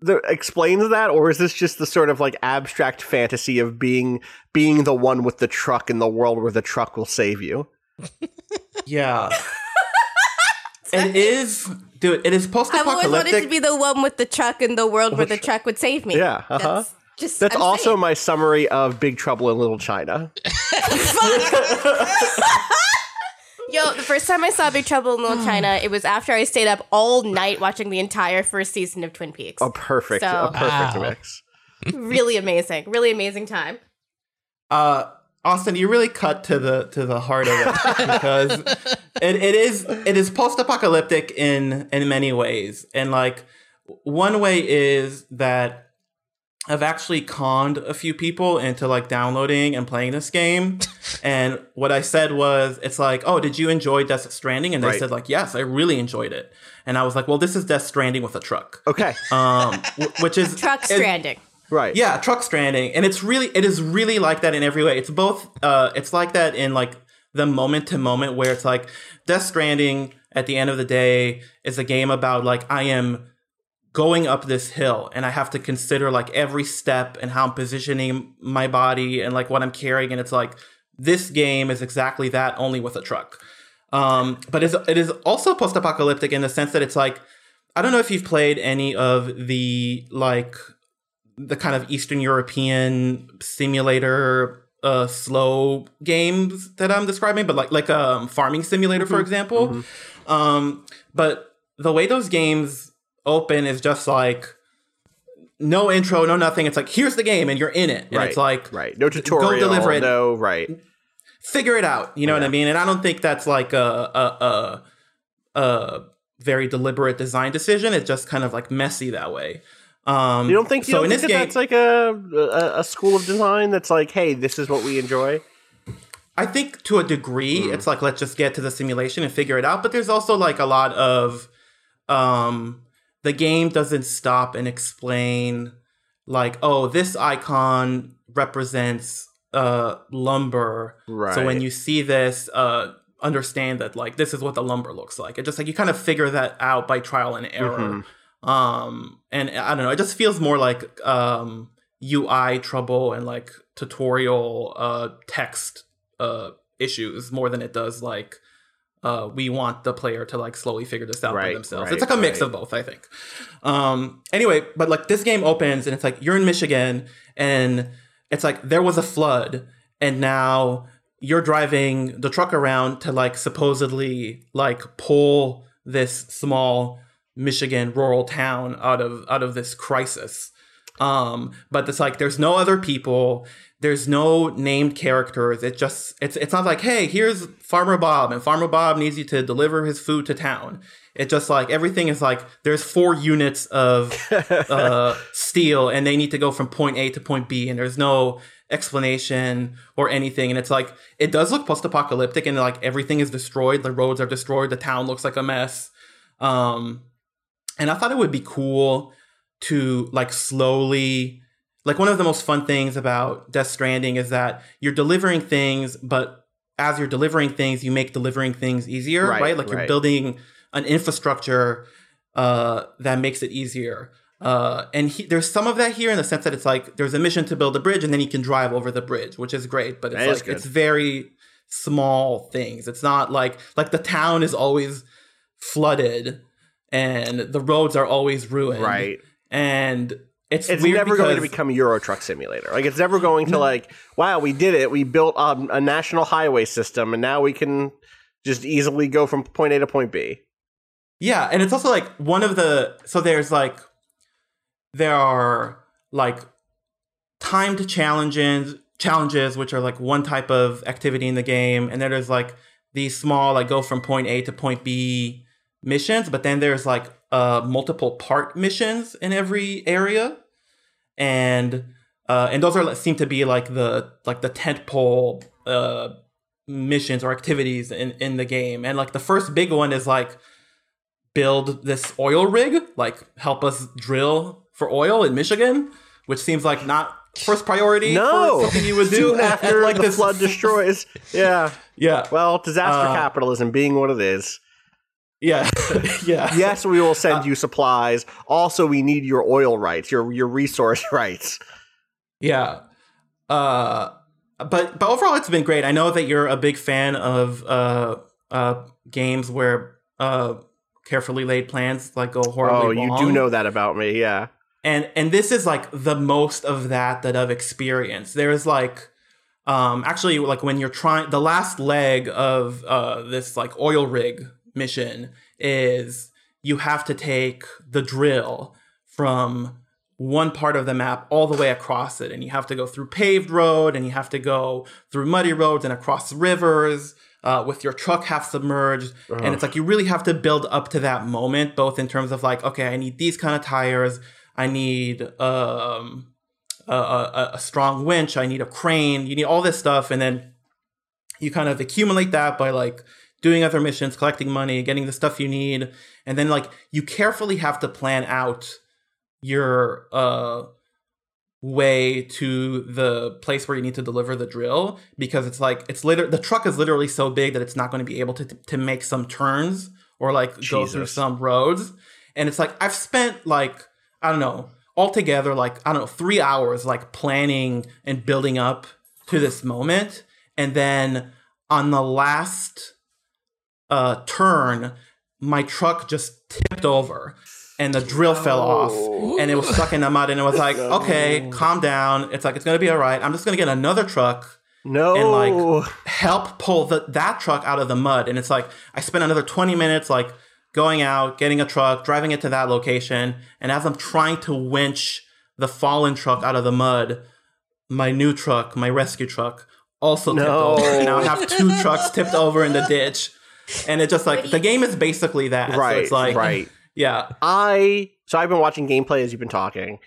that explains that, or is this just the sort of like abstract fantasy of being being the one with the truck in the world where the truck will save you? Yeah. *laughs* *laughs* and it is, dude. It is post-apocalyptic. I've always wanted to be the one with the truck in the world where the *laughs* truck would save me. Yeah, uh-huh. That's just That's I'm also saying. my summary of Big Trouble in Little China. Yo, the first time I saw Big Trouble in Little China, it was after I stayed up all night watching the entire first season of Twin Peaks. A perfect, So- a perfect Wow. mix. really amazing, really amazing time. uh Austin, you really cut to the to the heart of it *laughs* because it, it is it is post apocalyptic in in many ways, and like one way is that I've actually conned a few people into like downloading and playing this game. *laughs* and what I said was, it's like, oh, did you enjoy Death Stranding? And they Right. said like, yes, I really enjoyed it. And I was like, well, this is Death Stranding with a truck, Okay. um, w- which is Truck it- stranding. Right. yeah, truck stranding, and it's really it is really like that in every way. It's both uh it's like that in like the moment to moment where it's like Death Stranding at the end of the day is a game about like I am going up this hill and I have to consider like every step and how I'm positioning my body and like what I'm carrying and it's like this game is exactly that only with a truck. Um but it's, it is also post-apocalyptic in the sense that it's like I don't know if you've played any of the like the kind of Eastern European simulator uh slow games that I'm describing, but like like um farming simulator, for example. Um but the way those games open is just like no intro, no nothing. It's like here's the game and you're in it. And right. it's like right. No tutorial. deliver it. No. Right. figure it out. You know what I mean? And I don't think that's like a a a, a very deliberate design decision. It's just kind of like messy that way. Um, You don't think? You so don't in think that game, that's like a, a a school of design that's like, hey, this is what we enjoy. I think to a degree, it's like let's just get to the simulation and figure it out. But there's also like a lot of um, the game doesn't stop and explain like, oh, this icon represents uh lumber. So when you see this, uh understand that like this is what the lumber looks like. It just like you kind of figure that out by trial and error. Um and I don't know, it just feels more like um UI trouble and like tutorial uh text uh issues more than it does like uh we want the player to like slowly figure this out by themselves. right, it's like a mix right. of both, I think. Um anyway, but like this game opens and it's like you're in Michigan and it's like there was a flood and now you're driving the truck around to like supposedly like pull this small Michigan rural town out of out of this crisis. Um, but it's like there's no other people, there's no named characters. It just it's it's not like, hey, here's Farmer Bob, and Farmer Bob needs you to deliver his food to town. It's just like everything is like there's four units of *laughs* uh, steel, and they need to go from point A to point B, and there's no explanation or anything. And it's like it does look post-apocalyptic, and like everything is destroyed. The roads are destroyed. The town looks like a mess. Um, and I thought it would be cool to like slowly like one of the most fun things about Death Stranding is that you're delivering things, but as you're delivering things, you make delivering things easier, Right, right? Like you're building an infrastructure uh, that makes it easier. Uh, and he, there's some of that here in the sense that it's like there's a mission to build a bridge, and then you can drive over the bridge, which is great. But it's That like it's very small things. It's not like like the town is always flooded, and the roads are always ruined, Right. and it's It's never going to become a Euro Truck Simulator. Like it's never going to like, wow, we did it. We built um, a national highway system, and now we can just easily go from point A to point B. Yeah, and it's also like one of the so there's like there are like timed challenges challenges which are like one type of activity in the game and then there's like these small like go from point A to point B missions, but then there's like uh multiple part missions in every area. And uh and those are like, seem to be like the like the tentpole uh missions or activities in in the game. And like the first big one is like build this oil rig, like help us drill for oil in Michigan, which seems like not first priority No, something you would do *laughs* after like the this flood *laughs* destroys. Yeah. Yeah. Well, disaster Uh, capitalism being what it is. Yeah. *laughs* yeah. Yes, we will send Uh, you supplies. Also, we need your oil rights, your your resource *laughs* rights. Yeah. Uh but but overall it's been great. I know that you're a big fan of uh uh games where uh carefully laid plans like go horribly. Oh, you wrong. do know that about me, yeah. and and this is like the most of that that I've experienced. There's like um actually like when you're trying the last leg of uh this like oil rig mission is you have to take the drill from one part of the map all the way across it. And you have to go through paved road and you have to go through muddy roads and across rivers uh, with your truck half submerged. And it's like you really have to build up to that moment both in terms of like okay i need these kind of tires. I need um a, a, a strong winch. I need a crane. You need all this stuff, and then you kind of accumulate that by like doing other missions, collecting money, getting the stuff you need, and then like you carefully have to plan out your uh way to the place where you need to deliver the drill because it's like it's literally the truck is literally so big that it's not going to be able to to make some turns or like go through some roads. And it's like I've spent like I don't know altogether like I don't know 3 hours like planning and building up to this moment. And then on the last uh turn my truck just tipped over and the drill fell off. And it was stuck in the mud and it was like okay calm down. It's like it's gonna be all right. I'm just gonna get another truck No. and like help pull the, that truck out of the mud. And it's like i spent another 20 minutes like going out getting a truck driving it to that location. And as i'm trying to winch the fallen truck out of the mud my new truck my rescue truck also tipped over. And now i have two trucks tipped over in the ditch and it just like the game is basically that so right. it's like right. *laughs* yeah I so I've been watching gameplay as you've been talking,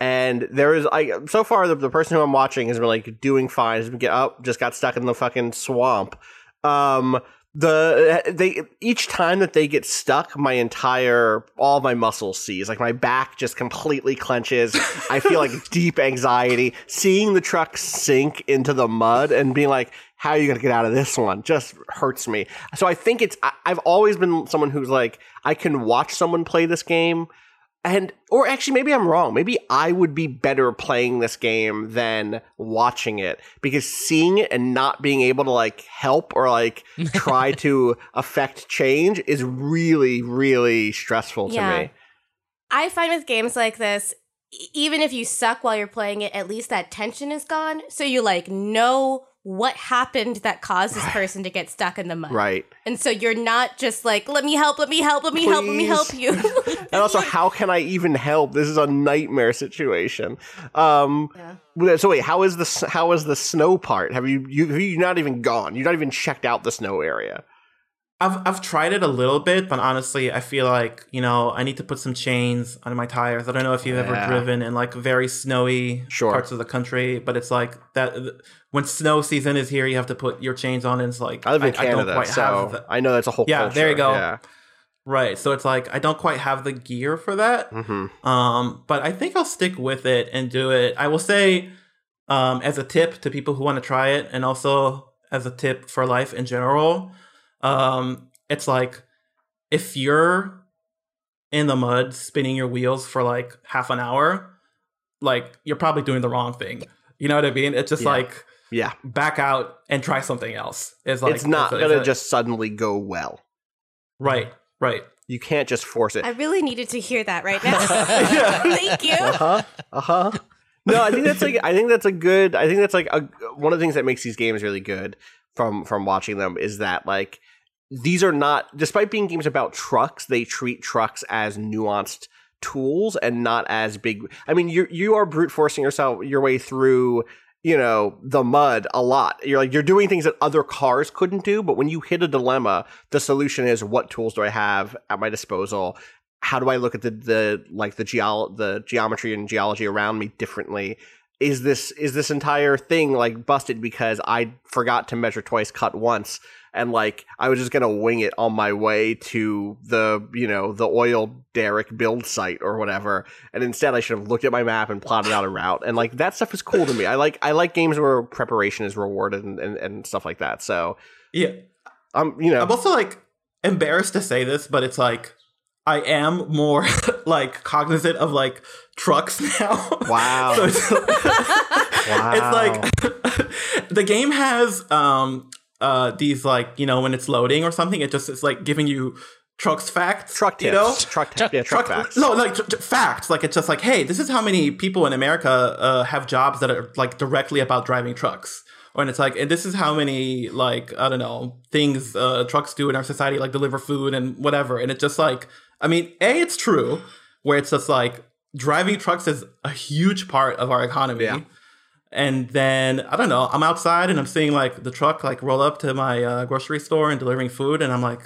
and there is I so far the, the person who I'm watching has been like doing fine. Has been get up, just got stuck in the fucking swamp. Um, the they each time that they get stuck, my entire all my muscles seize. Like my back just completely clenches. I feel like *laughs* deep anxiety. Seeing the truck sink into the mud and being like, "How are you gonna get out of this one?" just hurts me. So I think it's. I, I've always been someone who's like, I can watch someone play this game and or actually maybe i'm wrong maybe i would be better playing this game than watching it because seeing it and not being able to like help or like *laughs* try to affect change is really really stressful to Yeah. me I find with games like this, even if you suck while you're playing it, at least that tension is gone. So you like know what happened that caused this person to get stuck in the mud. right. And so you're not just like, let me help, let me help, let me help, let me help you. *laughs* and also *laughs* how can i even help? This is a nightmare situation. Um Yeah. so wait how is the how is the snow part? Have you you have you not even gone? You're not even checked out the snow area I've I've tried it a little bit, but honestly, I feel like you know I need to put some chains on my tires. I don't know if you've ever driven in like very snowy Sure. parts of the country, but it's like that when snow season is here, you have to put your chains on. And it's like i live in don't canada quite so i know that's a whole Yeah, there you go. yeah right. So it's like I don't quite have the gear for that. hmm Um, but I think I'll stick with it and do it. I will say, um, as a tip to people who want to try it, and also as a tip for life in general, um, it's like if you're in the mud spinning your wheels for like half an hour, like you're probably doing the wrong thing. You know what I mean? It's just Yeah. like yeah back out and try something else. It's like it's not it's- gonna it's just suddenly go well. right, right. You can't just force it. I really needed to hear that right *laughs* now. Thank you. Uh huh. Uh huh. No, I think that's like I think that's a good. I think that's like a one of the things that makes these games really good from from watching them is that like these are not despite being games about trucks, they treat trucks as nuanced tools and not as big. I mean, you you are brute forcing yourself your way through you know the mud a lot. You're like you're doing things that other cars couldn't do but when you hit a dilemma the solution is what tools do i have at my disposal? How do i look at the the like the geol the geometry and geology around me differently? Is this is this entire thing like busted because i forgot to measure twice cut once and like i was just gonna wing it on my way to the you know the oil derrick build site or whatever and instead i should have looked at my map and plotted out a route and like that stuff is cool to me i like i like games where preparation is rewarded and, and, and stuff like that so Yeah. I'm you know I'm also like embarrassed to say this, but it's like I am more *laughs* like cognizant of like trucks *laughs* now. Wow. so it's, wow. *laughs* it's like the game has um uh these like you know when it's loading or something, it just it's like giving you trucks facts. truck tips you know. truck, Truck- yeah truck, facts No, like tr- tr- facts. Like it's just like, hey, this is how many people in America uh, have jobs that are like directly about driving trucks. Or and it's like, and this is how many like I don't know things uh, trucks do in our society, like deliver food and whatever. And it's just like, I mean, a it's true, where it's just like driving trucks is a huge part of our economy. Yeah. And then I don't know, I'm outside and I'm seeing like the truck like roll up to my uh, grocery store and delivering food, and I'm like,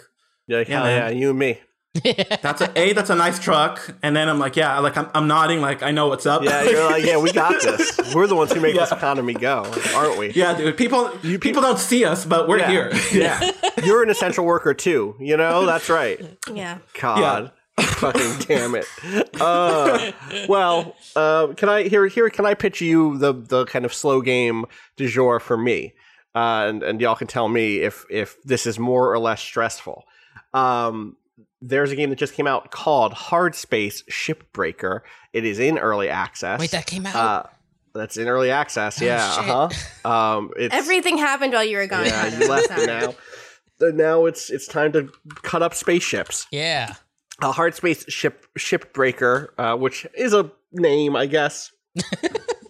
You're like, Yeah, hell yeah, you and me *laughs* That's a a. That's a nice truck. And then I'm like, yeah, like I'm, I'm nodding, like I know what's up. Yeah, you're like, yeah, we got this. *laughs* We're the ones who make this economy go, aren't we? yeah, dude. People you, people don't see us, but we're Yeah. here. Yeah, *laughs* you're an essential worker too. You know, that's right. Yeah. God. Fucking damn it. Uh, well, uh, can I here here can I pitch you the the kind of slow game du jour for me, uh, and and y'all can tell me if if this is more or less stressful. Um, there's a game that just came out called Hard Space Shipbreaker. It is in early access. Wait, that came out. Uh, that's in early access. Yeah. shit. Uh huh. Um, Everything happened while you were gone. yeah, *laughs* you left now. Now it's it's time to cut up spaceships. yeah. A hard space ship shipbreaker, uh, which is a name, I guess, *laughs*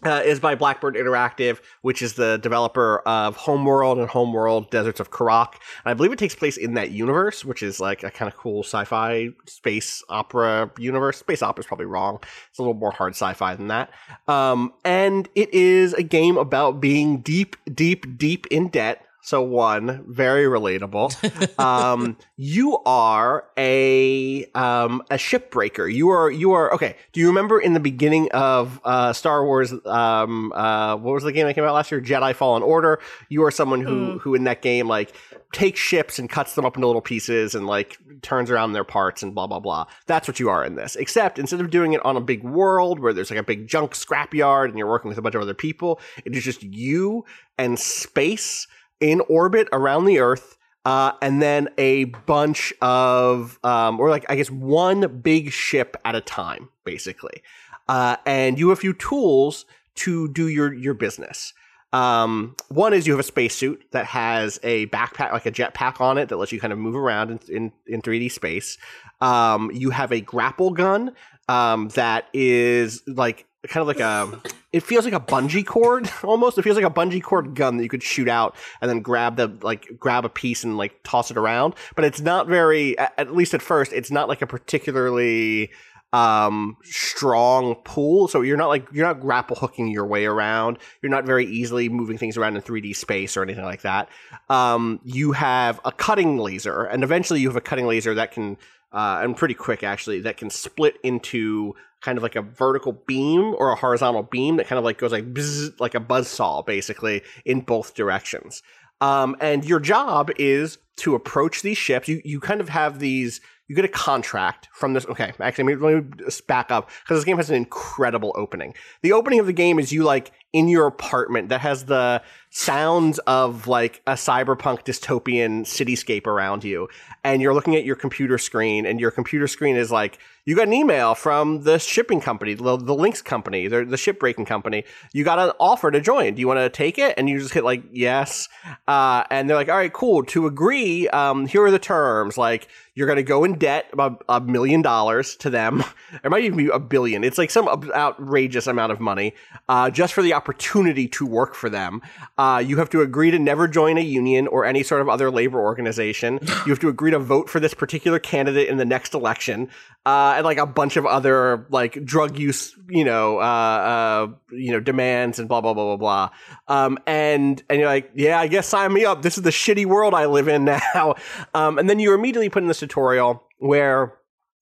uh, is by Blackbird Interactive, which is the developer of Homeworld and Homeworld Deserts of Kharak. And I believe it takes place in that universe, which is like a kind of cool sci-fi space opera universe. Space opera is probably wrong. It's a little more hard sci-fi than that. Um, and it is a game about being deep, deep, deep in debt. So one, very relatable. um, *laughs* you are a um, a shipbreaker. You are you are okay. Do you remember in the beginning of uh, Star Wars? Um, uh, what was the game that came out last year? Jedi Fallen Order. You are someone who who in that game like takes ships and cuts them up into little pieces and like turns around their parts and blah blah blah. That's what you are in this. Except instead of doing it on a big world where there's like a big junk scrapyard and you're working with a bunch of other people, it is just you and space in orbit around the Earth, uh, and then a bunch of, um, or like I guess one big ship at a time, basically. Uh, and you have a few tools to do your your business. Um, one is you have a spacesuit that has a backpack, like a jetpack on it, that lets you kind of move around in in, in 3D space. Um, you have a grapple gun um, that is like kind of like a it feels like a bungee cord *laughs* almost. It feels like a bungee cord gun that you could shoot out and then grab the like grab a piece and like toss it around. But it's not very at least at first it's not like a particularly um strong pull. So you're not like you're not grapple hooking your way around. You're not very easily moving things around in 3d space or anything like that. Um you have a cutting laser and eventually you have a cutting laser that can uh and pretty quick actually that can split into kind of like a vertical beam or a horizontal beam that kind of like goes like bzz, like a buzz saw basically in both directions um, and your job is to approach these ships. You you kind of have these. You get a contract from this. Okay, actually, let me, back up because this game has an incredible opening. The opening of the game is you like in your apartment that has the sounds of like a cyberpunk dystopian cityscape around you, and you're looking at your computer screen, and your computer screen is like you got an email from the shipping company, the, the Lynx company, the, the ship breaking company. You got an offer to join. Do you want to take it? And you just hit like yes, uh, and they're like, all right, cool. To agree, um, here are the terms. Like you're going to go in debt about a million dollars to them. *laughs* It might even be a billion. It's like some outrageous amount of money uh, just for the opportunity to work for them. Uh, you have to agree to never join a union or any sort of other labor organization. You have to agree to vote for this particular candidate in the next election. Uh, and like a bunch of other like drug use, you know, uh, uh, you know, demands and blah blah blah blah blah. Um, and and you're like, yeah, I guess sign me up. This is the shitty world I live in *laughs* now. Um, and then you're immediately put in this tutorial where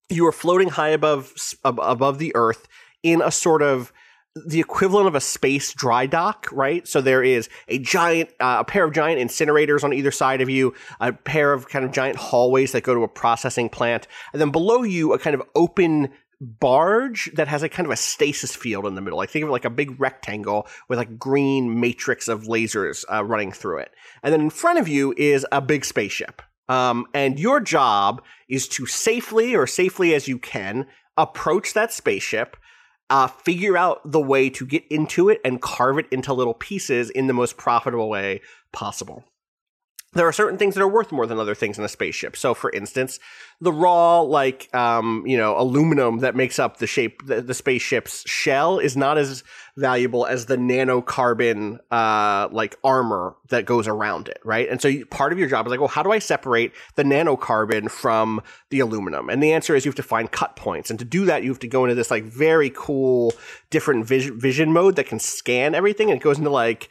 you are floating high above above the earth in a sort of the equivalent of a space dry dock, right? So there is a giant, uh, a pair of giant incinerators on either side of you, a pair of kind of giant hallways that go to a processing plant, and then below you, a kind of open barge that has a kind of a stasis field in the middle. Like think of it like a big rectangle with like green matrix of lasers uh, running through it, and then in front of you is a big spaceship. Um, and your job is to safely or safely as you can approach that spaceship uh, figure out the way to get into it and carve it into little pieces in the most profitable way possible. There are certain things that are worth more than other things in a spaceship. So, for instance, the raw, like, um, you know, aluminum that makes up the shape, the, the spaceship's shell is not as valuable as the nanocarbon, uh, like armor that goes around it, right? And so you, part of your job is like, well, how do I separate the nanocarbon from the aluminum? And the answer is you have to find cut points. And to do that, you have to go into this like very cool different vision, vision mode that can scan everything. And it goes into like,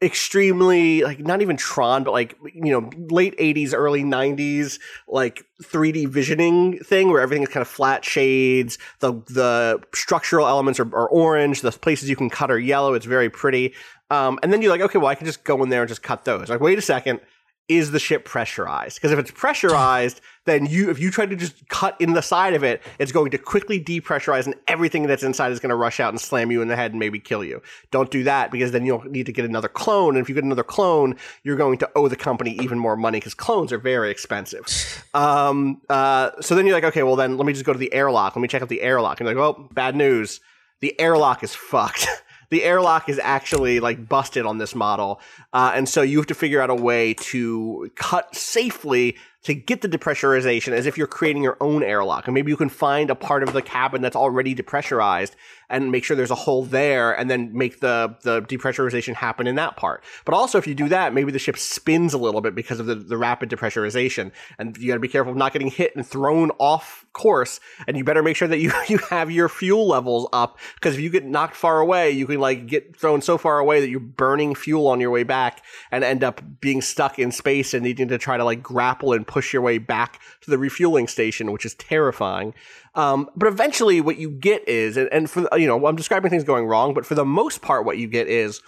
extremely like not even Tron, but like you know late '80s, early '90s like 3D visioning thing where everything is kind of flat shades. The the structural elements are, are orange. The places you can cut are yellow. It's very pretty. Um, and then you're like, okay, well, I can just go in there and just cut those. Like, wait a second is the ship pressurized? Because if it's pressurized, then you if you try to just cut in the side of it, it's going to quickly depressurize and everything that's inside is going to rush out and slam you in the head and maybe kill you. Don't do that because then you'll need to get another clone. And if you get another clone, you're going to owe the company even more money because clones are very expensive. Um, uh, so then you're like, okay, well then let me just go to the airlock. Let me check out the airlock. And you're like, well, bad news. The airlock is fucked. *laughs* the airlock is actually like busted on this model. Uh, and so you have to figure out a way to cut safely to get the depressurization as if you're creating your own airlock. And maybe you can find a part of the cabin that's already depressurized and make sure there's a hole there and then make the, the depressurization happen in that part. But also if you do that, maybe the ship spins a little bit because of the, the rapid depressurization. And you gotta be careful of not getting hit and thrown off course. And you better make sure that you, *laughs* you have your fuel levels up because if you get knocked far away, you can like get thrown so far away that you're burning fuel on your way back and end up being stuck in space and needing to try to like grapple and push your way back to the refueling station, which is terrifying. Um, but eventually, what you get is, and, and for you know, I'm describing things going wrong, but for the most part, what you get is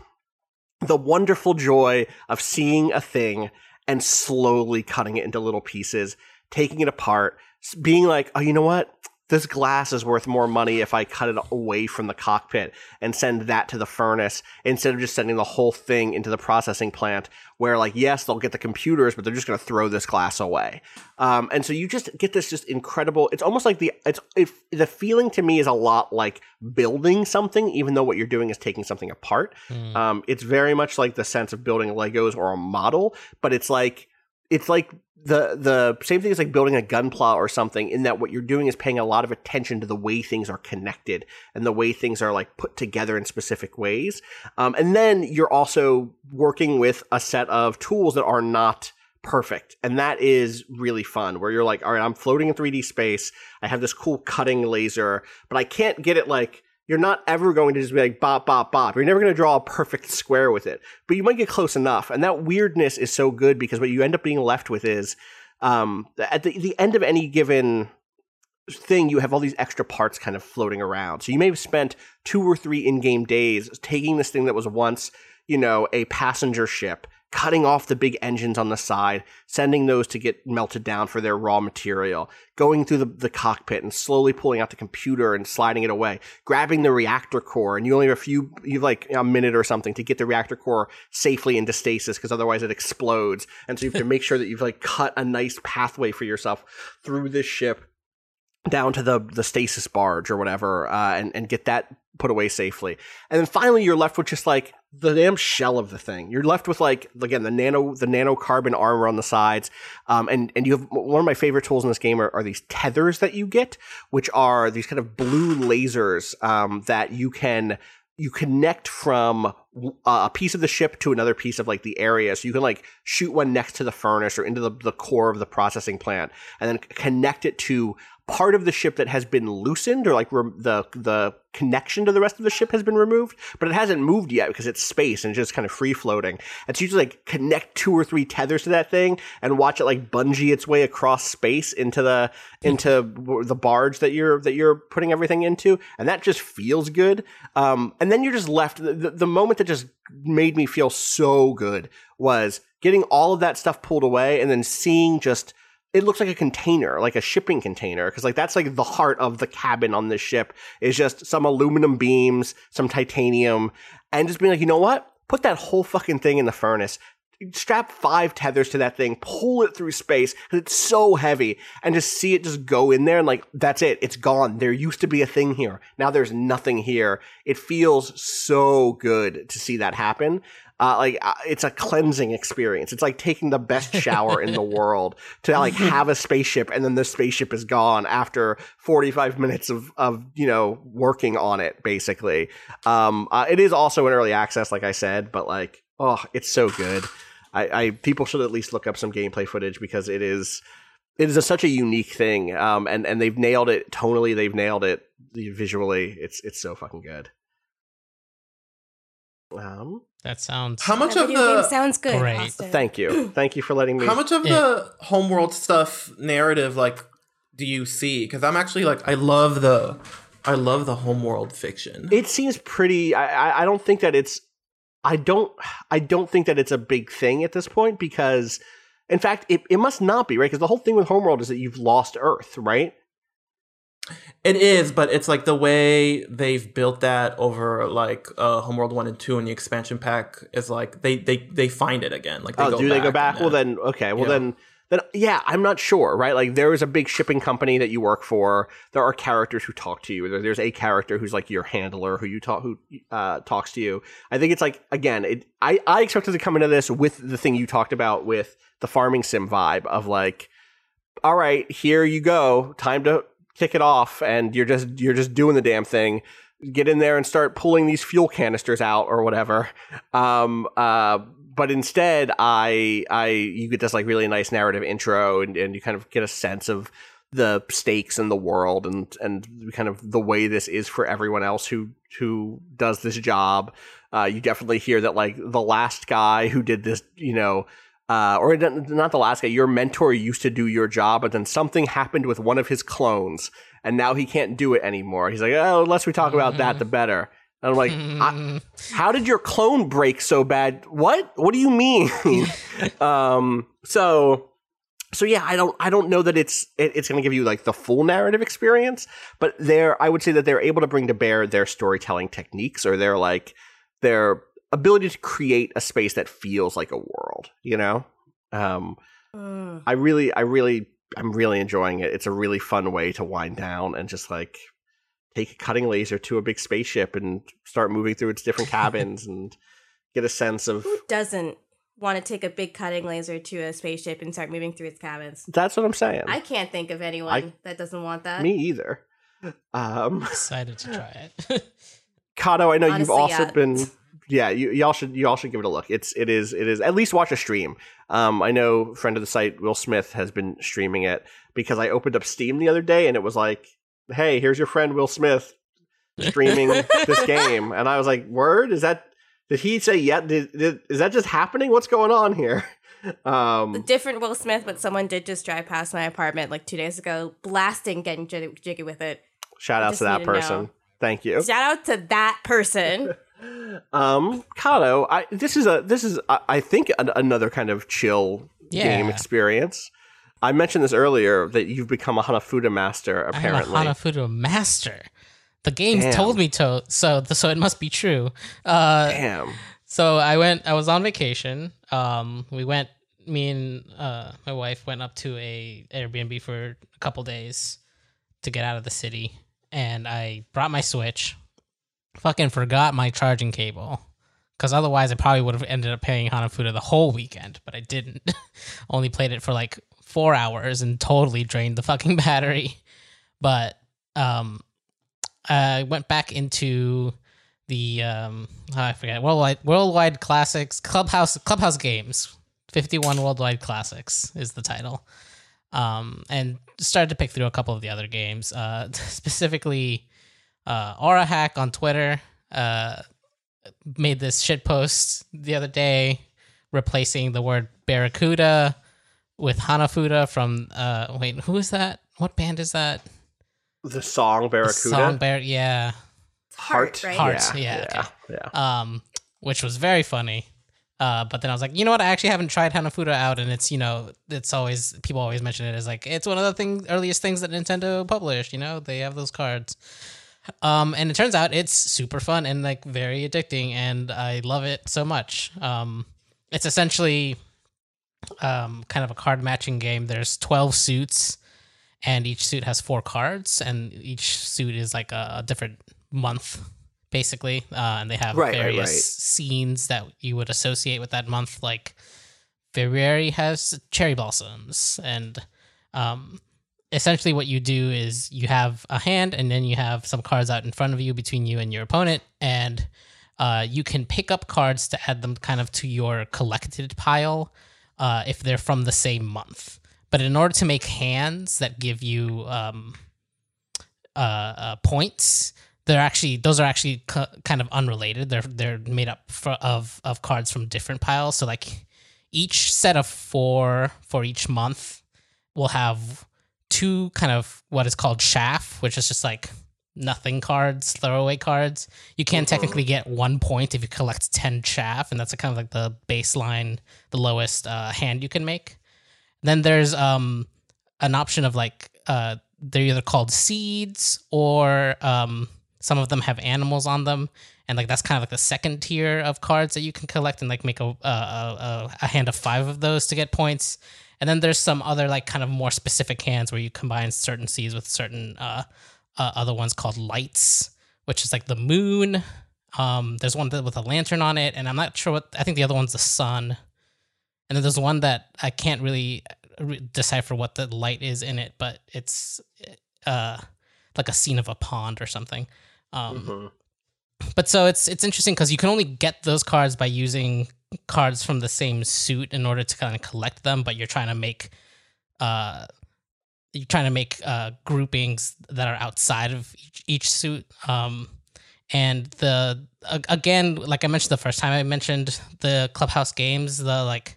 the wonderful joy of seeing a thing and slowly cutting it into little pieces, taking it apart, being like, oh, you know what? This glass is worth more money if I cut it away from the cockpit and send that to the furnace instead of just sending the whole thing into the processing plant where like yes they'll get the computers but they're just going to throw this glass away um, and so you just get this just incredible it's almost like the it's it, the feeling to me is a lot like building something even though what you're doing is taking something apart mm. um, it's very much like the sense of building legos or a model but it's like it's like the the same thing as like building a gunpla or something in that what you're doing is paying a lot of attention to the way things are connected and the way things are like put together in specific ways. Um, and then you're also working with a set of tools that are not perfect. And that is really fun where you're like all right i'm floating in 3d space. I have this cool cutting laser but i can't get it like you're not ever going to just be like bop bop bop. You're never going to draw a perfect square with it, but you might get close enough. And that weirdness is so good because what you end up being left with is um, at the the end of any given thing, you have all these extra parts kind of floating around. So you may have spent two or three in-game days taking this thing that was once, you know, a passenger ship cutting off the big engines on the side, sending those to get melted down for their raw material, going through the, the cockpit and slowly pulling out the computer and sliding it away, grabbing the reactor core, and you only have a few, you've like a minute or something to get the reactor core safely into stasis because otherwise it explodes. And so you have to make sure that you've like cut a nice pathway for yourself through this ship down to the the stasis barge or whatever, uh, and and get that put away safely. And then finally, you're left with just like the damn shell of the thing. You're left with like again the nano the nanocarbon armor on the sides, um, and and you have one of my favorite tools in this game are, are these tethers that you get, which are these kind of blue lasers um, that you can you connect from a piece of the ship to another piece of like the area. So you can like shoot one next to the furnace or into the, the core of the processing plant and then connect it to part of the ship that has been loosened or like re- the the connection to the rest of the ship has been removed, but it hasn't moved yet because it's space and just kind of free floating. You just like connect two or three tethers to that thing and watch it like bungee its way across space into the into the barge that you're that you're putting everything into, and that just feels good. Um, and then you're just left. The, the moment that just made me feel so good was getting all of that stuff pulled away and then seeing just it looks like a container, like a shipping container, because like that's like the heart of the cabin on this ship is just some aluminum beams, some titanium, and just being like, you know what? Put that whole fucking thing in the furnace. Strap five tethers to that thing, pull it through space because it's so heavy, and just see it just go in there and like that's it. It's gone. There used to be a thing here. Now there's nothing here. It feels so good to see that happen. Uh, like uh, it's a cleansing experience. It's like taking the best *laughs* shower in the world to like have a spaceship and then the spaceship is gone after 45 minutes of of you know working on it basically. Um, uh, it is also in early access, like I said, but like oh, it's so good. I, I people should at least look up some gameplay footage because it is it is a, such a unique thing. Um, and and they've nailed it tonally. They've nailed it visually. It's it's so fucking good. Um, That sounds How much of video game the sounds good. Great. Austin. thank you, *clears throat* thank you for letting me. how much of Yeah. the homeworld stuff narrative like do you see? Because I'm actually like I love the I love the homeworld fiction. It seems pretty. I, I I don't think that it's. I don't. I don't think that it's a big thing at this point because, in fact, it, it must not be right because the whole thing with Homeworld is that you've lost Earth, right? It is, but it's like the way they've built that over like uh Homeworld one and two and the expansion pack is like they they they find it again. Like they oh, go do they go back? Well, then okay. Well, Yeah. then then yeah, I'm not sure, right? Like there is a big shipping company that you work for. There are characters who talk to you. There, there's a character who's like your handler who you talk who uh, talks to you. I think it's like again, it, I I expected to come into this with the thing you talked about with the farming sim vibe of like, all right, here you go, time to kick it off, and you're just you're just doing the damn thing. Get in there and start pulling these fuel canisters out or whatever. Um, uh, but instead, I I you get this like really nice narrative intro, and, and you kind of get a sense of the stakes in the world and and kind of the way this is for everyone else who who does this job. Uh, you definitely hear that like the last guy who did this, you know, uh, or not not the last guy. Your mentor used to do your job, but then something happened with one of his clones, and now he can't do it anymore. He's like, oh, the less we talk about that, the better. And I'm like, I, *laughs* how did your clone break so bad? What? What do you mean? *laughs* *laughs* um, so so yeah, I don't I don't know that it's it, it's going to give you like the full narrative experience, but they're I would say that they're able to bring to bear their storytelling techniques or their like their ability to create a space that feels like a world, you know? Um Mm. I really I really I'm really enjoying it. It's a really fun way to wind down and just like take a cutting laser to a big spaceship and start moving through its different *laughs* cabins and get a sense of Who doesn't want to take a big cutting laser to a spaceship and start moving through its cabins? that's what I'm saying. I can't think of anyone I- that doesn't want that. Me either. Um excited to try *laughs* it. *laughs* Cado, I know you've also yeah. been yeah, you y'all should y'all should give it a look. It's it is it is at least watch a stream. Um I know friend of the site Will Smith has been streaming it because I opened up Steam the other day and it was like, "Hey, here's your friend Will Smith streaming *laughs* this game." And I was like, "Word? Is that did he say yeah? Did, did, is that just happening? What's going on here?" *laughs* Um different Will Smith, but someone did just drive past my apartment like two days ago, blasting, getting jiggy, jiggy with it. shout out to that need to know. person. Thank you. Shout out to that person. *laughs* Um, Cado, I this is a this is I, I think an, another kind of chill game experience. I mentioned this earlier that you've become a Hanafuda master. Apparently, I'm a Hanafuda master. The game Damn. told me to, so so it must be true. Uh, damn. So I went. I was on vacation. Um, we went. Me and uh, my wife went up to a Airbnb for a couple days to get out of the city, and I brought my Switch. Fucking forgot my charging cable, because otherwise I probably would have ended up playing Hanafuda the whole weekend, but I didn't. *laughs* Only played it for like four hours and totally drained the fucking *laughs* battery. But um, I went back into the um oh, I forget worldwide worldwide classics clubhouse clubhouse games 51 worldwide classics is the title um and started to pick through a couple of the other games uh *laughs* specifically uh aura hack on twitter uh made this shit post the other day replacing the word barracuda with hanafuda from uh wait who is that what band is that The song The Barracuda. song Bar- yeah Heart, right? Heart. Yeah, yeah, yeah, yeah. um, which was very funny. Uh, but then I was like, you know what? I actually haven't tried Hanafuda out, and it's you know, it's always people always mention it as like it's one of the thing earliest things that Nintendo published. You know, they have those cards. Um, and it turns out it's super fun and like very addicting, and I love it so much. Um, it's essentially um kind of a card matching game. There's twelve suits, and each suit has four cards, and each suit is like a, a different month basically uh, and they have Right, right, various right. scenes that you would associate with that month like february has cherry blossoms and um, essentially what you do is you have a hand and then you have some cards out in front of you between you and your opponent and uh, you can pick up cards to add them kind of to your collected pile uh, if they're from the same month but in order to make hands that give you um, uh, uh, points, they're actually those are actually c- kind of unrelated. They're they're made up for, of of cards from different piles. So like each set of four for each month will have two kind of what is called chaff, which is just like nothing cards, throwaway cards. You can technically get one point if you collect 10 chaff, and that's a kind of like the baseline, the lowest uh, hand you can make. Then there's um, an option of like, uh, they're either called seeds or um, some of them have animals on them. And like that's kind of like the second tier of cards that you can collect and like make a, a, a, a hand of five of those to get points. And then there's some other like kind of more specific hands where you combine certain seeds with certain uh, uh, other ones called lights, which is like the moon. Um, there's one with a lantern on it, and I'm not sure what. I think the other one's the sun. And then there's one that I can't really uh, re- decipher what the light is in it, but it's uh like a scene of a pond or something. Um, Mhm. But so it's it's interesting because you can only get those cards by using cards from the same suit in order to kind of collect them but you're trying to make uh you're trying to make uh groupings that are outside of each, each suit. Um and the again like i mentioned the first time i mentioned the clubhouse games the like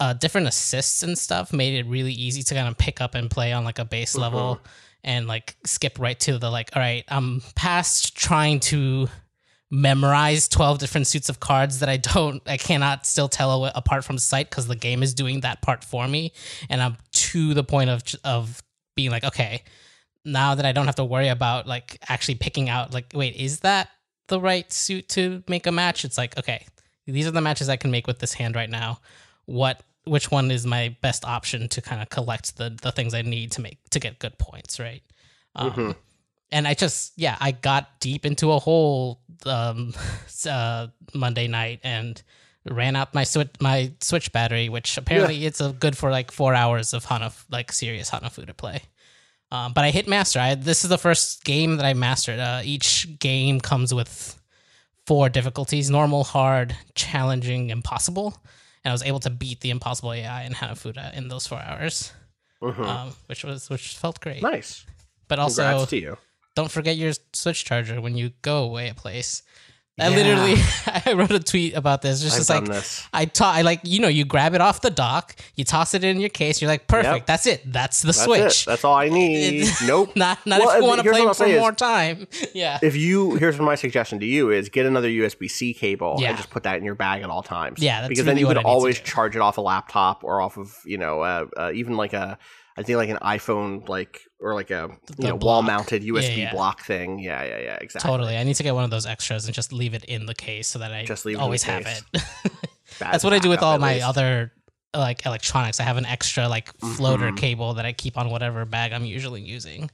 uh different assists and stuff made it really easy to kind of pick up and play on like a base level and like skip right to the like all right i'm past trying to memorize 12 different suits of cards that i don't i cannot still tell apart from sight because the game is doing that part for me. And i'm to the point of of being like okay now that i don't have to worry about like actually picking out like wait is that the right suit to make a match? It's like okay these are the matches i can make with this hand right now. What which one is my best option to kind of collect the the things i need to make to get good points right? Um, Mhm. And i just yeah i got deep into a hole um *laughs* uh monday night and ran out my switch my switch battery which apparently it's a good for like four hours of hana like serious hanafuda play um, but i hit master I, this is the first game that i mastered uh, each game comes with four difficulties normal hard challenging impossible and i was able to beat the impossible ai in hanafuda in those four hours Mhm. um, which was which felt great nice. but also Congrats to you. Don't forget your switch charger when you go away a place. I Yeah. literally *laughs* I wrote a tweet about this. Just, I've just done like this. I taught I like you know you grab it off the dock, you toss it in your case, you're like perfect. Yep. That's it. That's the That's switch. it. That's all I need. *laughs* Nope. *laughs* not not Well, if you want to play for say is- more time. Yeah. If you here's my suggestion to you is get another USB C cable Yeah. and just put that in your bag at all times. Yeah, that's because then you could I need to always charge it off a laptop or off of you know uh, uh, even like a I think like an iPhone like or like a you know wall mounted USB yeah. block thing. Yeah, yeah, yeah, exactly. Totally. I need to get one of those extras and just leave it in the case so that I Just leave it always have it. *laughs* That's what I do with all my least. other like electronics. I have an extra like floater Mhm. cable that I keep on whatever bag I'm usually using.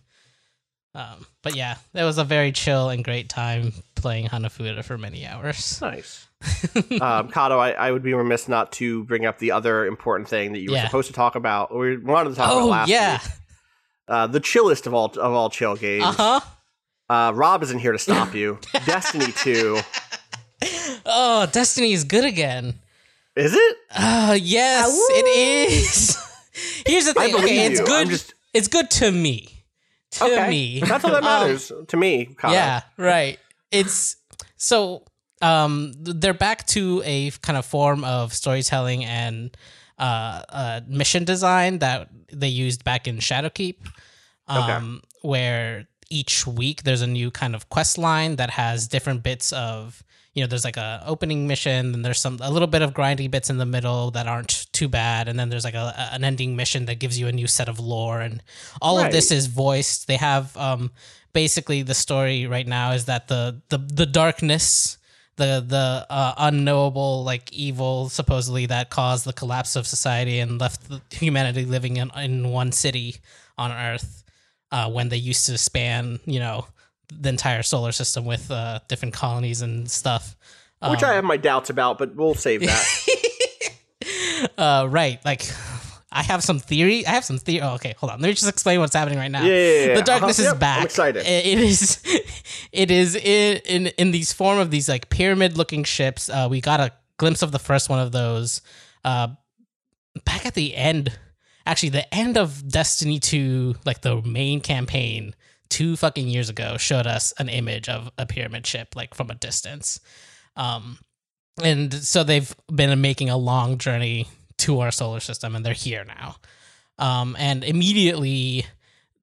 Um, but yeah, it was a very chill and great time playing Hanafuda for many hours. Nice. *laughs* um, Cado, I, I would be remiss not to bring up the other important thing that you were Yeah. supposed to talk about. We wanted to talk about oh last yeah, week. Uh, the chillest of all of all chill games. uh huh. Uh, Rob isn't here to stop you. *laughs* Destiny 2. Oh, Destiny is good again. Is it? Uh yes, it is. *laughs* Here's the thing. believe Okay, it's you. good. I'm just It's good to me. To okay. me, That's all that Um, matters to me. Cado. Yeah, right. It's so um they're back to a kind of form of storytelling and uh, uh mission design that they used back in Shadowkeep. Um where each week there's a new kind of quest line that has different bits of you know there's like a opening mission and there's some a little bit of grindy bits in the middle that aren't too bad and then there's like a, a- an ending mission that gives you a new set of lore and all of this is voiced they have um basically the story right now is that the the the darkness the the uh, unknowable like evil supposedly that caused the collapse of society and left humanity living in, in one city on earth uh, when they used to span you know the entire solar system with uh, different colonies and stuff Which I have my doubts about, but we'll save that. *laughs* uh, right like I have some theory. I have some theory. Oh, okay, hold on. Let me just explain what's happening right now. Yeah, yeah, yeah. The darkness Uh-huh. is Yep, back. I'm excited. It is. *laughs* It is in in in these form of these like pyramid looking ships. Uh, we got a glimpse of the first one of those. Uh, back at the end, actually, the end of Destiny Two, like the main campaign, two fucking years ago showed us an image of a pyramid ship like from a distance. Um, and so they've been making a long journey to our solar system, and they're here now. Um, and immediately,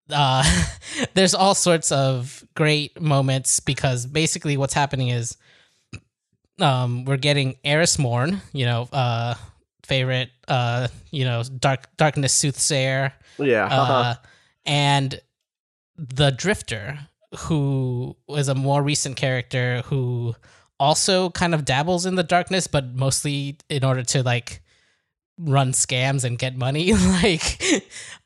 uh, *laughs* there's all sorts of great moments because basically what's happening is, um, we're getting Eris Morn, you know, uh, favorite, uh, you know, dark darkness soothsayer, Yeah. uh, *laughs* and the Drifter, who is a more recent character who also kind of dabbles in the darkness, but mostly in order to like run scams and get money. *laughs* like,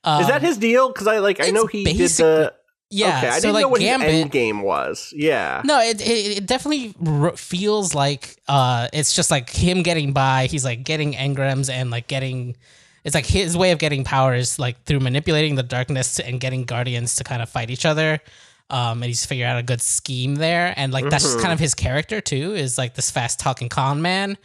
um, Is that his deal? Because I like I know he did the. Yeah, okay, I so didn't like know what Gambit. his end game was. Yeah. No, it, it it definitely r- feels like uh it's just like him getting by. He's like getting engrams and like getting it's like his way of getting power is like through manipulating the darkness and getting guardians to kind of fight each other. Um, and he's figured out a good scheme there, and like that's just kind of his character too. Is like this fast talking con man,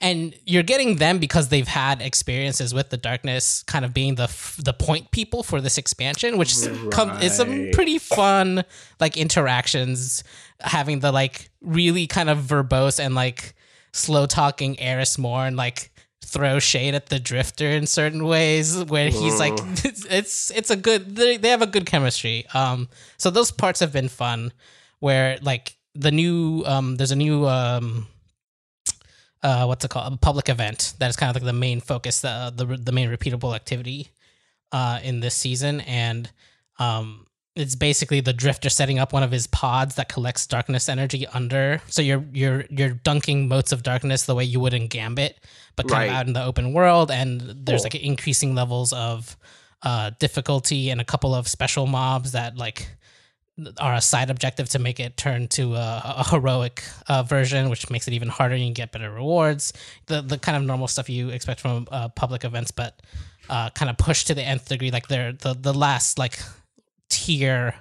and you're getting them because they've had experiences with the darkness, kind of being the f- the point people for this expansion, which is, come, is some pretty fun like interactions having the like really kind of verbose and like slow talking Eris Morn like throw shade at the drifter in certain ways where he's like *laughs* it's, it's it's a good they, they have a good chemistry. Um so those parts have been fun where like the new um there's a new um uh what's it called? A public event that is kind of like the main focus the the, the main repeatable activity uh in this season. And um it's basically the drifter setting up one of his pods that collects darkness energy under so you're you're you're dunking motes of darkness the way you would in gambit but kind Right. of out in the open world and there's Cool. like increasing levels of uh difficulty and a couple of special mobs that like are a side objective to make it turn to a, a heroic uh, version, which makes it even harder. You can get better rewards, the the kind of normal stuff you expect from uh, public events, but uh, kind of pushed to the nth degree. Like they're the the last like tier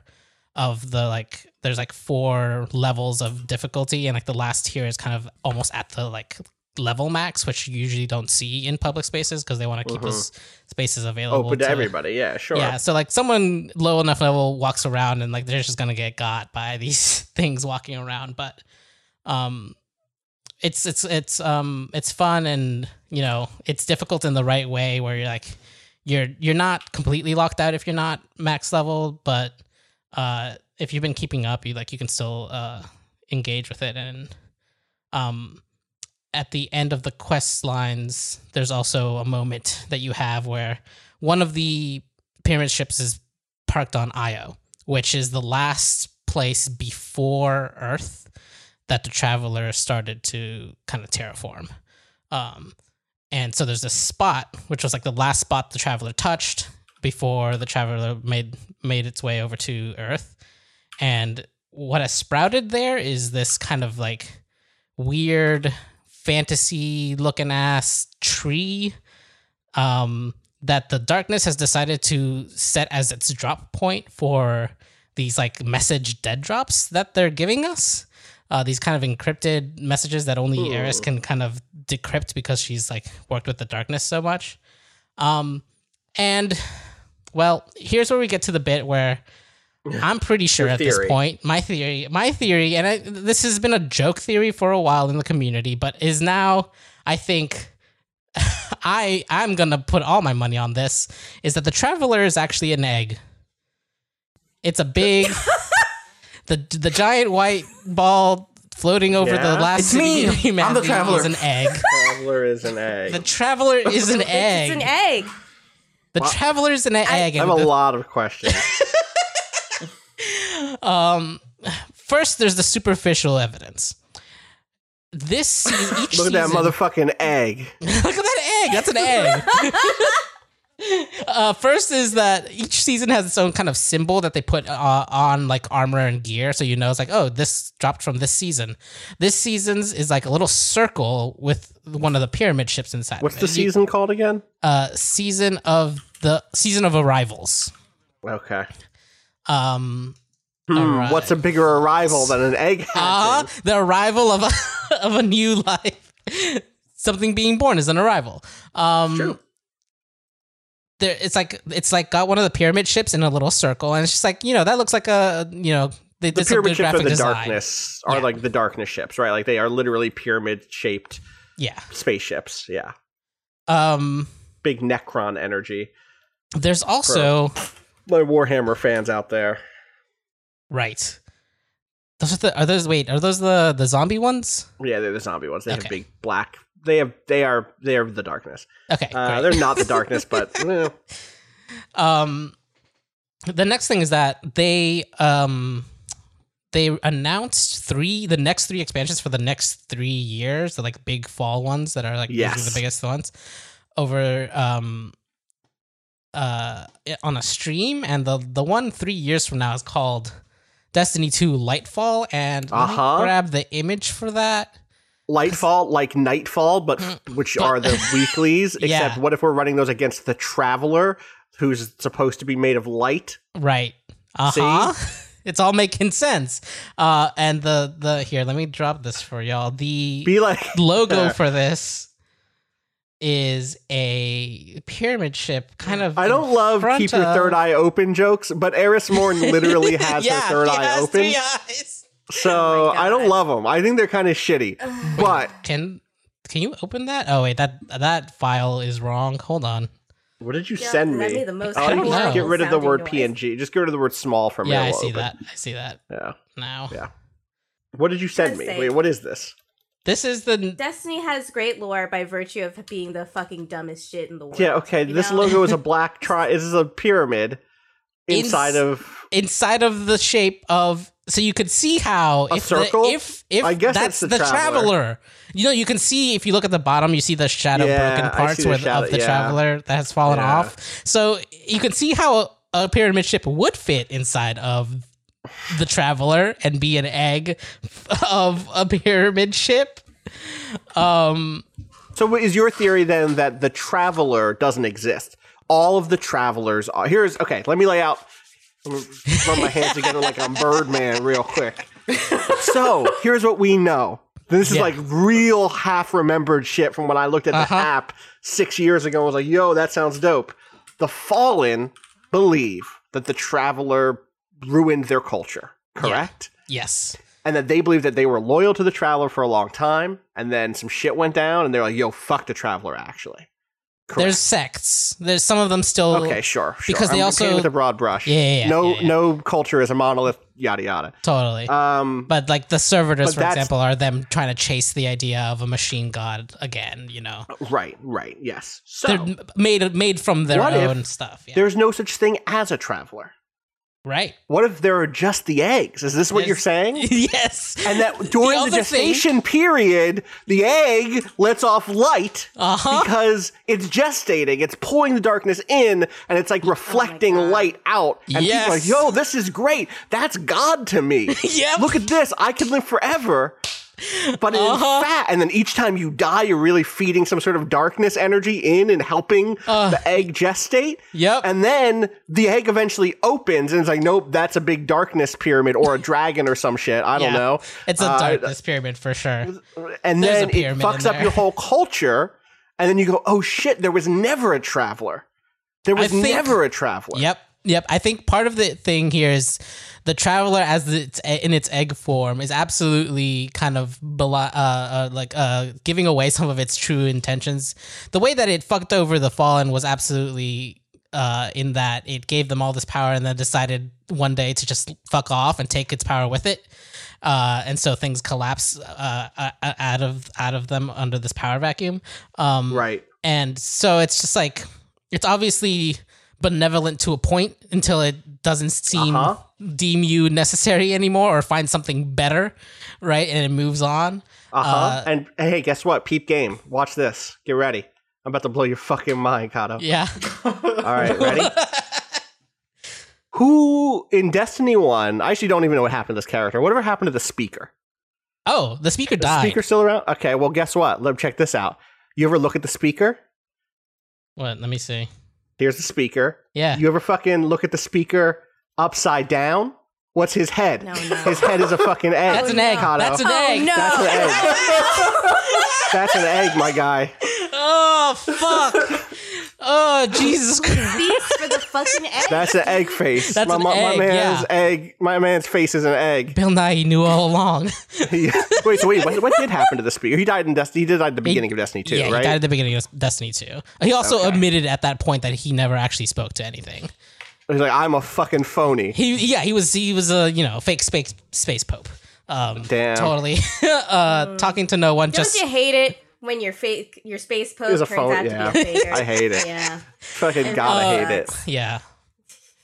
of the like there's like four levels of difficulty, and like the last tier is kind of almost at the like level max, which you usually don't see in public spaces because they want to keep those spaces available Open to everybody. Yeah. Sure. yeah, so like someone low enough level walks around and like they're just gonna get got by *laughs* these things walking around, but um, it's it's it's um it's fun and you know it's difficult in the right way where you're like you're you're not completely locked out if you're not max level, but uh if you've been keeping up, you like you can still uh engage with it and um at the end of the quest lines, there's also a moment that you have where one of the pyramid ships is parked on Io, which is the last place before Earth that the traveler started to kind of terraform. Um, and so there's this spot, which was like the last spot the traveler touched before the traveler made made its way over to Earth. And what has sprouted there is this kind of like weird fantasy looking ass tree um, that the darkness has decided to set as its drop point for these like message dead drops that they're giving us. Uh, these kind of encrypted messages that only Eris can kind of decrypt because she's like worked with the darkness so much. Um, and well, here's where we get to the bit where *laughs* I'm pretty sure at this point, my theory, my theory, and I, this has been a joke theory for a while in the community, but is now, I think, *laughs* I I'm gonna put all my money on this. Is that the traveler is actually an egg? It's a big, *laughs* the the giant white ball floating over the last It's me. of humanity I'm the traveler. Is an egg. *laughs* Traveler is an egg. The traveler *laughs* is an egg. It's an egg. The traveler is an egg. I and have a the- lot of questions. *laughs* Um, first, there's the superficial evidence. This se- each Look at that season- motherfucking egg. Look at that egg. That's an egg. Uh, first is that each season has its own kind of symbol that they put uh, on like armor and gear, so you know it's like, oh, this dropped from this season. This season's is like a little circle with one of the pyramid ships inside. What's the it. You- season called again? uh, season of the season of arrivals. Okay. Um, Hmm. What's a bigger arrival than an egg *laughs* uh, the arrival of a *laughs* of a new life. *laughs* Something being born is an arrival. Um, True. There it's like it's like got one of the pyramid ships in a little circle, and it's just like you know that looks like a you know they The pyramid ships are the design. darkness, are Yeah. like the darkness ships, right? Like they are literally pyramid shaped Yeah. spaceships. Yeah. Um. Big Necron energy. There's also My Warhammer fans out there. right. Those are the are those wait are those the the zombie ones? Yeah, they're the zombie ones. They have big black. They have. They are. They are the darkness. Okay. Uh, they're not the darkness, *laughs* but eh, Um, the next thing is that they um they announced three the next three expansions for the next three years, the like big fall ones that are like usually Yes. the biggest ones over um uh on a stream, and the the one three years from now is called Destiny Two Lightfall, and let me Uh-huh. grab the image for that. Lightfall, *laughs* like Nightfall, but which are the *laughs* weeklies. Yeah. Except, what if we're running those against the Traveler, who's supposed to be made of light? Right. Uh huh. *laughs* It's all making sense. Uh, and the the here, let me drop this for y'all. The Be like logo for this is a pyramid ship, kind of. I don't love keep your third eye open jokes, but Eris Morn literally has yeah, her third eye has open. three eyes. So *laughs* Oh I don't love them. I think they're kind of shitty. *sighs* But Can can you open that? Oh wait, that that file is wrong. Hold on. what did you Yeah, send that'd me? be the most oh, you just get rid of the word noise. PNG. Just get rid of the word small from yeah, I see open. that. I see that Yeah. now. Yeah. What did you send me? say- Wait, what is this? This is the Destiny has great lore by virtue of being the fucking dumbest shit in the world. Yeah, okay. This know? logo is a *laughs* black tri. This is a pyramid inside Ins- of. inside of the shape of so you could see how A if the- circle? if if I guess that's the the, traveler. traveler. You know, you can see if you look at the bottom, you see the shadow Yeah, broken parts the where, shadow- of the yeah. traveler that has fallen Yeah. off. So you can see how a pyramid ship would fit inside of the traveler and be an egg *laughs* of a pyramid ship. Um So, is your theory then that the traveler doesn't exist? All of the travelers are. Here's okay. Let me lay out. I'm gonna Rub my hands together like I'm Birdman, real quick. *laughs* So here's what we know. This is Yeah. like real half remembered shit from when I looked at the Uh-huh. app six years ago. and was like, "Yo, that sounds dope." The Fallen believe that the traveler ruined their culture. Correct. yes. and that they believe that they were loyal to the traveler for a long time, and then some shit went down, and they're like, "Yo, fuck the traveler." Actually, Correct. There's sects. There's some of them still okay, sure, sure. because they I'm also- with a broad brush. Yeah, yeah, yeah, no, yeah, yeah. no culture is a monolith. Yada yada. totally. Um, But like the servitors, for example, are them trying to chase the idea of a machine god again. You know, right, right, yes. So they're made made from their What if own stuff. Yeah. there's no such thing as a traveler. Right. What if there are just the eggs? Is this what Yes. you're saying? *laughs* yes. And that during the, other thing- gestation period, the egg lets off light Uh huh. because it's gestating, it's pulling the darkness in, and it's like reflecting God. light out. And people are like, Yes. yo, this is great. That's God to me. *laughs* Yep. Look at this. I can live forever. But in Uh-huh. fact, and then each time you die, you're really feeding some sort of darkness energy in and helping Uh. the egg gestate. Yep. And then the egg eventually opens and it's like, nope, that's a big darkness pyramid or a *laughs* dragon or some shit. I don't know. It's a Uh, darkness pyramid for sure. and There's then it fucks up your whole culture. And then you go, oh shit, there was never a traveler. There was think- never a traveler. Yep. Yep. I think part of the thing here is the traveler, as it's in its egg form, is absolutely kind of uh, uh, like uh, giving away some of its true intentions. The way that it fucked over the fallen was absolutely uh, in that it gave them all this power and then decided one day to just fuck off and take its power with it. Uh, and so things collapse uh, uh, out of out of them under this power vacuum. Um, Right. and so it's just like it's obviously benevolent to a point until it doesn't seem Uh-huh. deem you necessary anymore or find something better, right? And it moves on. Uh-huh. Uh, and hey, guess what? Peep game. Watch this. Get ready. I'm about to blow your fucking mind, Cado. Yeah. All right, ready? *laughs* Who in Destiny 1, I actually don't even know what happened to this character. Whatever happened to the speaker? Oh, the speaker died. The speaker still around? Okay, well, guess what? Let me check this out. You ever look at the speaker? What? Let me see. Here's the speaker. Yeah. You ever fucking look at the speaker upside down? What's his head? No, *laughs* no. His head is a fucking egg. That's an egg. Cado. That's an Oh, egg. no. That's an egg. *laughs* That's an egg, my guy. Oh fuck. Oh Jesus Christ! For the fucking egg. That's an egg face. That's my, an my, my man's yeah. egg. My man's face is an egg. Bill Nye knew all along. *laughs* Yeah. wait, so wait, what, what did happen to the speaker? He died in Destiny. He did die at the beginning of Destiny 2, yeah, right? he died at the beginning of Destiny 2. He also admitted at that point that he never actually spoke to anything. He's like, I'm a fucking phony. He yeah, he was he was a you know fake space space pope. Um, Damn. totally *laughs* uh, talking to no one. Don't just you hate it when your fake your space post turns phone- out yeah. to be a faker? I hate it. Yeah. Fucking gotta uh, hate it. yeah.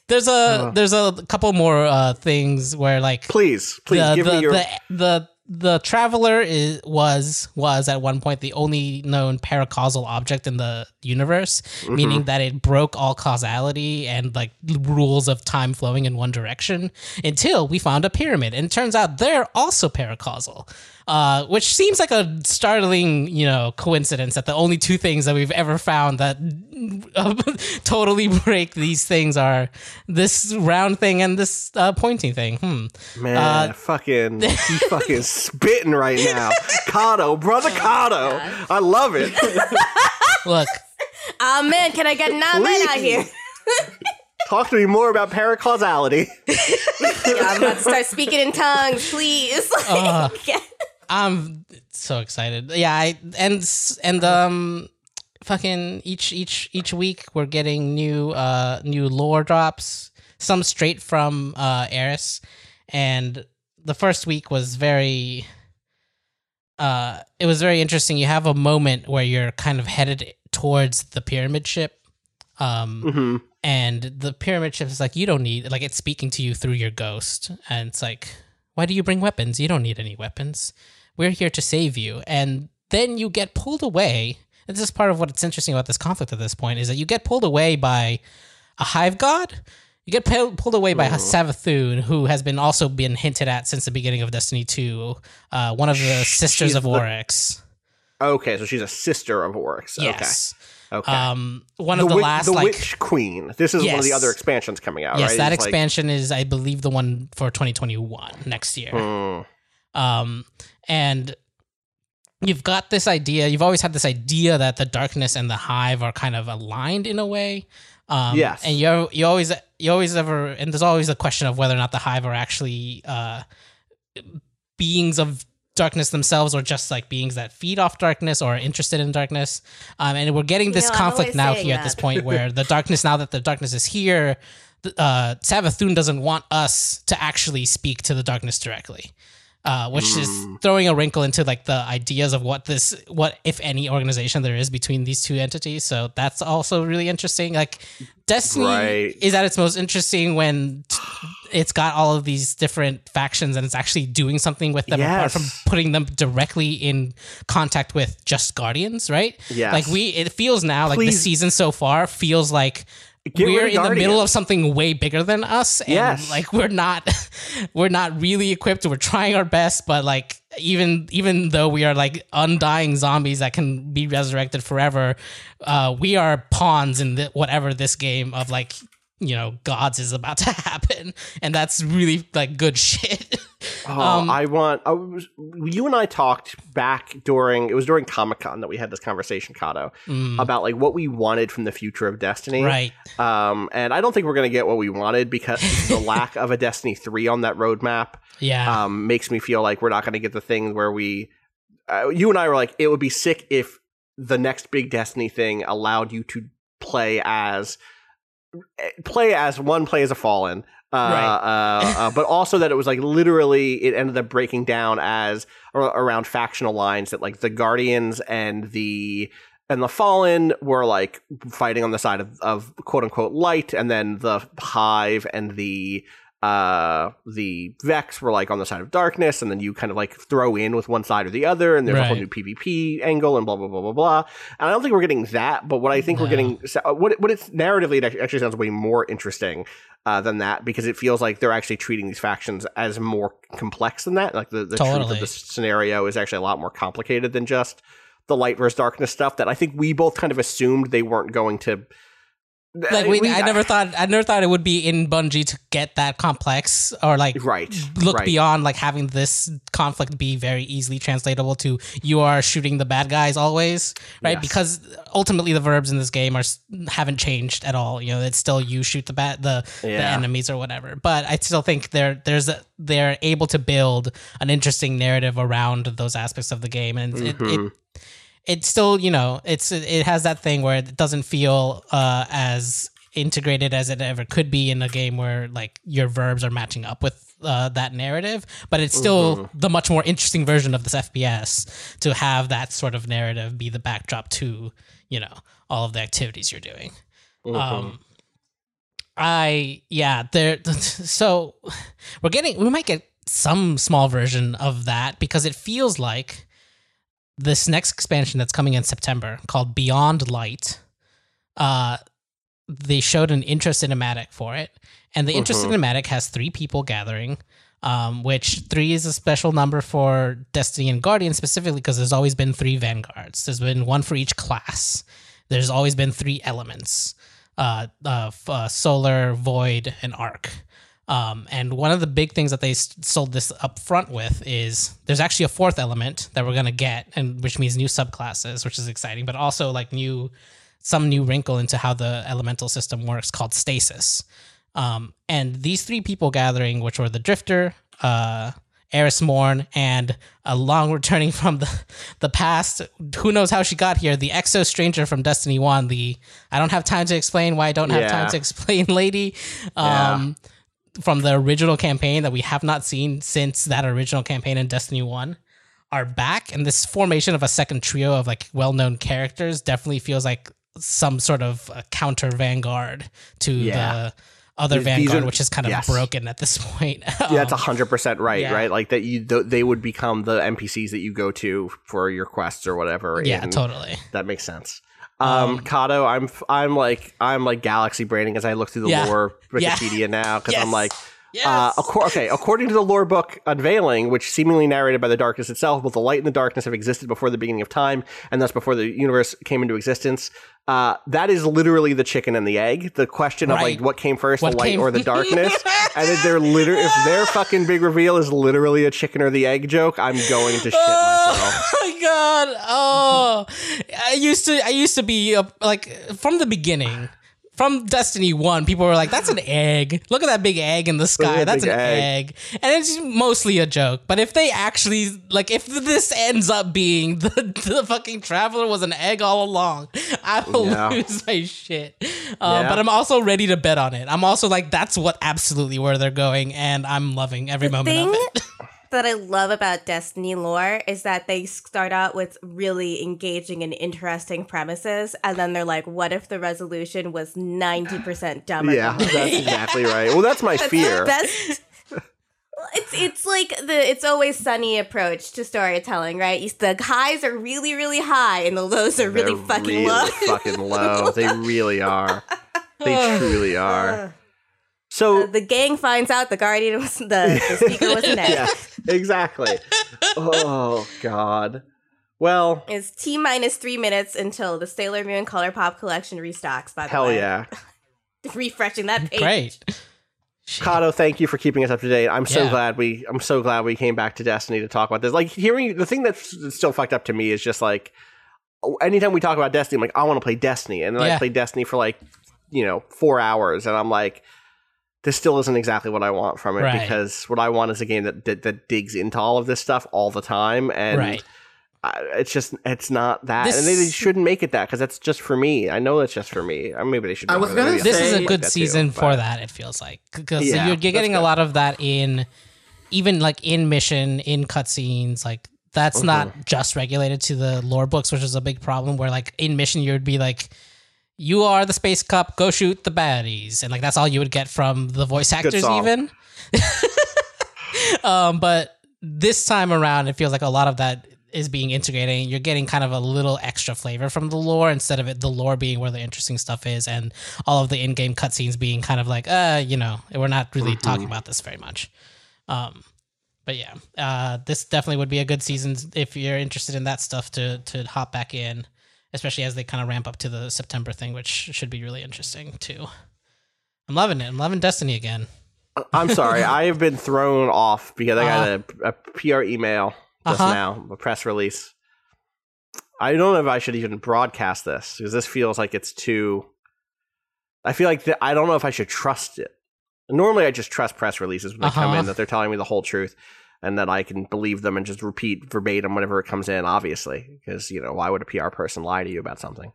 There's a there's a couple more uh, things where like Please, please the, give the, me your. the the the traveler is was was at one point the only known paracausal object in the universe, Mm-hmm. meaning that it broke all causality and like rules of time flowing in one direction until we found a pyramid, and it turns out they're also paracausal. Uh, which seems like a startling, you know, coincidence that the only two things that we've ever found that uh, *laughs* totally break these things are this round thing and this uh, pointing thing. Hmm. Man, uh, fucking, *laughs* he's fucking spitting right now. Cado, brother Cado. I love it. *laughs* Look, Ah man, can I get an amen out here? Talk to me more about paracausality. Yeah, I'm about to start speaking in tongues, please. Uh. I'm so excited. Yeah, I and and um fucking each each each week we're getting new uh new lore drops. Some straight from uh Eris and the first week was very uh it was very interesting. You have a moment where you're kind of headed towards the pyramid ship. Um hmm and the pyramid ship is like you don't need like it's speaking to you through your ghost and it's like why do you bring weapons you don't need any weapons we're here to save you and then you get pulled away and this is part of what's interesting about this conflict at this point is that you get pulled away by a hive god you get pulled pulled away by Savathun, who has been also been hinted at since the beginning of Destiny 2, uh, one of the sisters she's of the- Oryx. Okay, so she's a sister of Oryx. Yes. Okay. Okay. Um, one the of the wi- last the like Witch Queen. This is one of the other expansions coming out, yes, right? that It's like- expansion is, I believe, the one for 2021 next year. Hmm. Um, and you've got this idea. You've always had this idea that the darkness and the hive are kind of aligned in a way. Um, Yes. and you you always you always ever and there's always a question of whether or not the hive are actually uh, beings of darkness themselves or just like beings that feed off darkness or are interested in darkness. Um, and we're getting this know, conflict now saying here at this point where the *laughs* darkness now that the darkness is here, th- uh, Savathun doesn't want us to actually speak to the darkness directly. Uh, which is throwing a wrinkle into like the ideas of what this what if any organization there is between these two entities. So that's also really interesting. Like destiny Right. is at its most interesting when t- it's got all of these different factions and it's actually doing something with them apart from putting them directly in contact with just guardians right? Yes. like we it feels now like the season so far feels like Get we're in the middle of something way bigger than us and Yes. like we're not *laughs* we're not really equipped we're trying our best but like even even though we are like undying zombies that can be resurrected forever uh we are pawns in the, whatever this game of like you know gods is about *laughs* to happen and that's really like good shit *laughs* Oh, Um, I want. I was, you and I talked back during. It was during Comic Con that we had this conversation, Cado, about like what we wanted from the future of Destiny. Mm. right Um, and I don't think we're going to get what we wanted because *laughs* the lack of a Destiny three on that roadmap yeah um, makes me feel like we're not going to get the thing where we. Uh, you and I were like, it would be sick if the next big Destiny thing allowed you to play as play as one play as a fallen. Uh, uh, uh, but also that it was like literally it ended up breaking down as ar- around factional lines that like the guardians and the and the fallen were like fighting on the side of, of quote unquote light and then the hive and the uh the vex were like on the side of darkness and then you kind of like throw in with one side or the other and there's a whole new pvp angle and blah blah blah blah blah. And i don't think we're getting that but what i think we're getting uh, what, what it's narratively it actually sounds way more interesting uh, than that because it feels like they're actually treating these factions as more complex than that. Like the, the truth of the scenario is actually a lot more complicated than just the light versus darkness stuff that i think we both kind of assumed they weren't going to Like we, we- I never thought I never thought it would be in Bungie to get that complex or like Right, look right. beyond like having this conflict be very easily translatable to you are shooting the bad guys always right Yes. because ultimately the verbs in this game are haven't changed at all you know it's still you shoot the bad the, the enemies or whatever but I still think they're there's a, they're able to build an interesting narrative around those aspects of the game and Mm-hmm. It still you know it's it has that thing where it doesn't feel uh as integrated as it ever could be in a game where like your verbs are matching up with uh, that narrative but it's still the much more interesting version of this fps to have that sort of narrative be the backdrop to you know all of the activities you're doing. Um i yeah there *laughs* so we're getting we might get some small version of that because it feels like this next expansion that's coming in September called Beyond Light. Uh, they showed an intro cinematic for it, and the intro cinematic has three people gathering. Um, which three is a special number for Destiny and Guardian specifically because there's always been three vanguards. There's been one for each class. There's always been three elements: uh, uh, uh solar, void, and arc. Um, and one of the big things that they sold this up front with is there's actually a fourth element that we're gonna get, and which means new subclasses, which is exciting, but also like new some new wrinkle into how the elemental system works called stasis. Um, and these three people gathering, which were the Drifter, uh, Eris Morn, and a long returning *laughs* from the the past, who knows how she got here, the Exo Stranger from Destiny One. The I don't have time to explain why I don't have time to explain, *laughs* lady. Um, from the original campaign that we have not seen since that original campaign in Destiny 1 are back and this formation of a second trio of like well-known characters definitely feels like some sort of counter vanguard to Yeah. the other These- these vanguard are- which is kind of yes. broken at this *laughs* point Yeah, that's Um, hundred percent right. yeah. Right, like that. You th- they would become the NPCs that you go to for your quests or whatever. yeah totally That makes sense. Um, Cado, I'm I'm like I'm like galaxy braining as I look through the Yeah. lore *laughs* Yeah. Wikipedia now because I'm like. Yes Uh, acco- okay, according to the lore book Unveiling, which seemingly narrated by the darkness itself, both the light and the darkness have existed before the beginning of time, and thus before the universe came into existence. Uh, that is literally the chicken and the egg. The question of like what came first, What the light came- or the *laughs* darkness. *laughs* and if they're liter- if their fucking big reveal is literally a chicken or the egg joke, I'm going to shit myself. *laughs* Oh my god! Oh, I used to. I used to be uh, like from the beginning, from Destiny One. People were like, "That's an egg. Look at that big egg in the sky. that That's an big egg. and it's mostly a joke. But if they actually like, if this ends up being the *laughs* the fucking traveler was an egg all along, I will Yeah. lose my shit. Uh, Yeah. But I'm also ready to bet on it. I'm also like, that's what absolutely where they're going, and I'm loving every moment of it. *laughs* that I love about Destiny lore is that they start out with really engaging and interesting premises, and then they're like, "What if the resolution was ninety percent *sighs* dumber?" Yeah, that's exactly right. *laughs* Well, that's my That's fear. *laughs* It's it's like the it's always sunny approach to storytelling, right? You- The highs are really really high and the lows are really They're fucking really low. fucking low. They really are. *laughs* They truly are. So the gang finds out the guardian was the, the *laughs* speaker was an egg. yeah, exactly. Oh God. Well, It's T minus three minutes until the Sailor Moon ColourPop collection restocks. By the hell way, hell yeah, *laughs* refreshing that page. Great. Shit. Cado. Thank you for keeping us up to date. I'm so Yeah. glad we. I'm so glad we came back to Destiny to talk about this. Like hearing the thing that's still fucked up to me is just like oh, anytime we talk about Destiny, I'm like, I want to play Destiny, and then I play Destiny for like you know four hours, and I'm like. This still isn't exactly what I want from it Right. because what I want is a game that, that that digs into all of this stuff all the time, and right. I, it's just it's not that, This- and they, they shouldn't make it that because that's just for me. I know that's just for me. Or maybe they should. I was gonna maybe this is say- a like good that too, season but- for that. It feels like because Yeah, you're, you're getting a lot of that in even like in mission in cutscenes. Like that's Mm-hmm. not just regulated to the lore books, which is a big problem. Where like in mission you would be like. You are the space cup. Go shoot the baddies, and like that's all you would get from the voice actors, even. *laughs* um, but this time around, it feels like a lot of that is being integrated. You're getting kind of a little extra flavor from the lore instead of it the lore being where the interesting stuff is, and all of the in-game cutscenes being kind of like, uh, you know, we're not really talking about this very much. Um, but yeah, uh, this definitely would be a good season if you're interested in that stuff to to hop back in especially as they kind of ramp up to the September thing, which should be really interesting too. I'm loving it. I'm loving Destiny again. I'm sorry, *laughs* I have been thrown off because I got a, a PR email just Uh-huh. now, a press release. I don't know if I should even broadcast this because this feels like it's too. I feel like th- I don't know if I should trust it. Normally, I just trust press releases when they come Uh-huh. in that they're telling me the whole truth and that I can believe them and just repeat verbatim whenever it comes in. Obviously, because you know why would a PR person lie to you about something?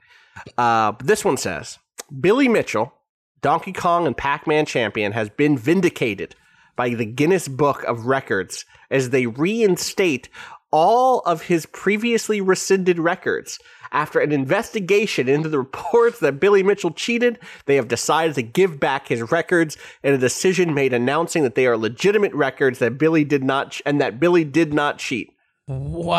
Uh, this one says Billy Mitchell, Donkey Kong and Pac Man champion, has been vindicated by the Guinness Book of Records as they reinstate all of his previously rescinded records. After an investigation into the reports that Billy Mitchell cheated, they have decided to give back his records in a decision made announcing that they are legitimate records that Billy did not ch- and that Billy did not cheat. Wow.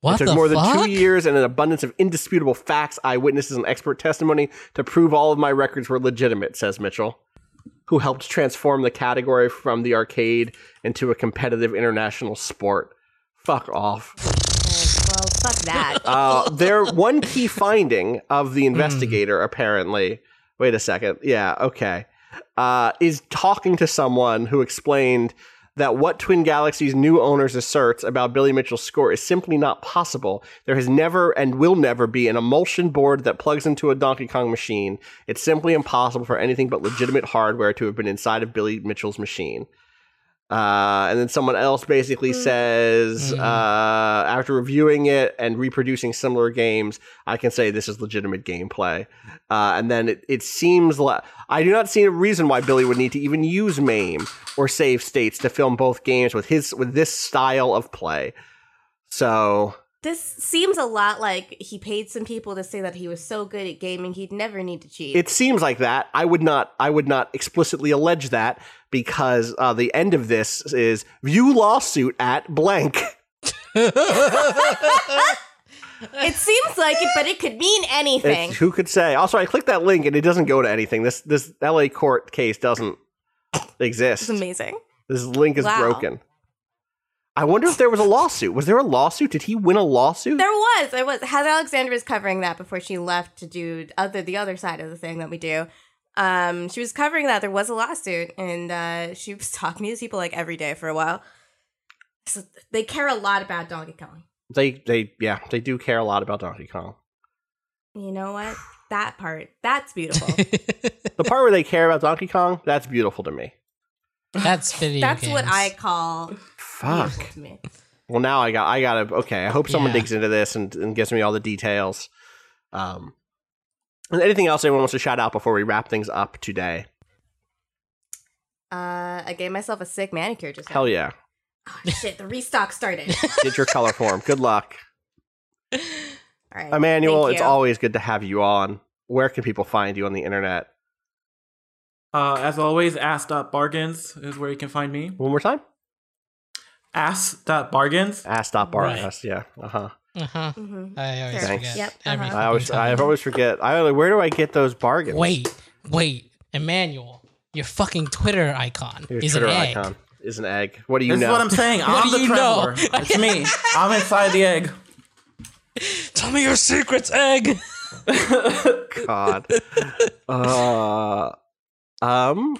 What it took more fuck? than two years and an abundance of indisputable facts, eyewitnesses, and expert testimony to prove all of my records were legitimate, says Mitchell, who helped transform the category from the arcade into a competitive international sport. Fuck off. Well, fuck that. *laughs* Uh, their one key finding of the investigator, apparently, wait a second, yeah, okay, uh, is talking to someone who explained that what Twin Galaxies' new owners asserts about Billy Mitchell's score is simply not possible. There has never and will never be an emulation board that plugs into a Donkey Kong machine. It's simply impossible for anything but legitimate hardware to have been inside of Billy Mitchell's machine. Uh, and then someone else basically says, uh, after reviewing it and reproducing similar games, I can say this is legitimate gameplay. Uh, and then it, it seems like I do not see a reason why Billy would need to even use MAME or save states to film both games with his with this style of play. So this seems a lot like he paid some people to say that he was so good at gaming he'd never need to cheat. it seems like that. I would not I would not explicitly allege that because uh, the end of this is view lawsuit at blank. *laughs* it seems like it, but it could mean anything. It's- who could say? Also, I clicked that link and it doesn't go to anything. This this LA court case doesn't exist. It's amazing. This link is Wow. broken. I wonder if there was a lawsuit. Was there a lawsuit? Did he win a lawsuit? There was, there was. Heather Alexander was covering that before she left to do other the other side of the thing that we do. Um, she was covering that there was a lawsuit, and uh, she was *laughs* talking to these people like every day for a while. So they care a lot about Donkey Kong. They they yeah they do care a lot about Donkey Kong. You know what? That part, that's beautiful. *laughs* The part where they care about Donkey Kong, that's beautiful to me. That's *laughs* video that's what. I call Fuck. beautiful. Well, now I got I gotta okay. I hope someone Yeah. digs into this and, and gives me all the details. Um, and anything else anyone wants to shout out before we wrap things up today? Uh, I gave myself a sick manicure just now. Hell yeah! Oh, shit, the restock started. *laughs* Get your ColourPop. Good luck, All right, Emanuel. It's always good to have you on. Where can people find you on the internet? Uh, as always, ass.bargains is where you can find me. One more time. Ass.bargains. Ask stop bar. Right. Yes, yeah. Uh huh. Uh-huh. Mhm. I always Thanks. forget. Yep, uh-huh. I always I always forget. I like, where do I get those bargains? Wait, wait, Emanuel, your fucking Twitter icon Your is Twitter an egg. icon is an egg. What do you This know? is what I'm saying. *laughs* What I'm do the you know? It's me. *laughs* I'm inside the egg. Tell me your secrets, egg. *laughs* God. uh, um.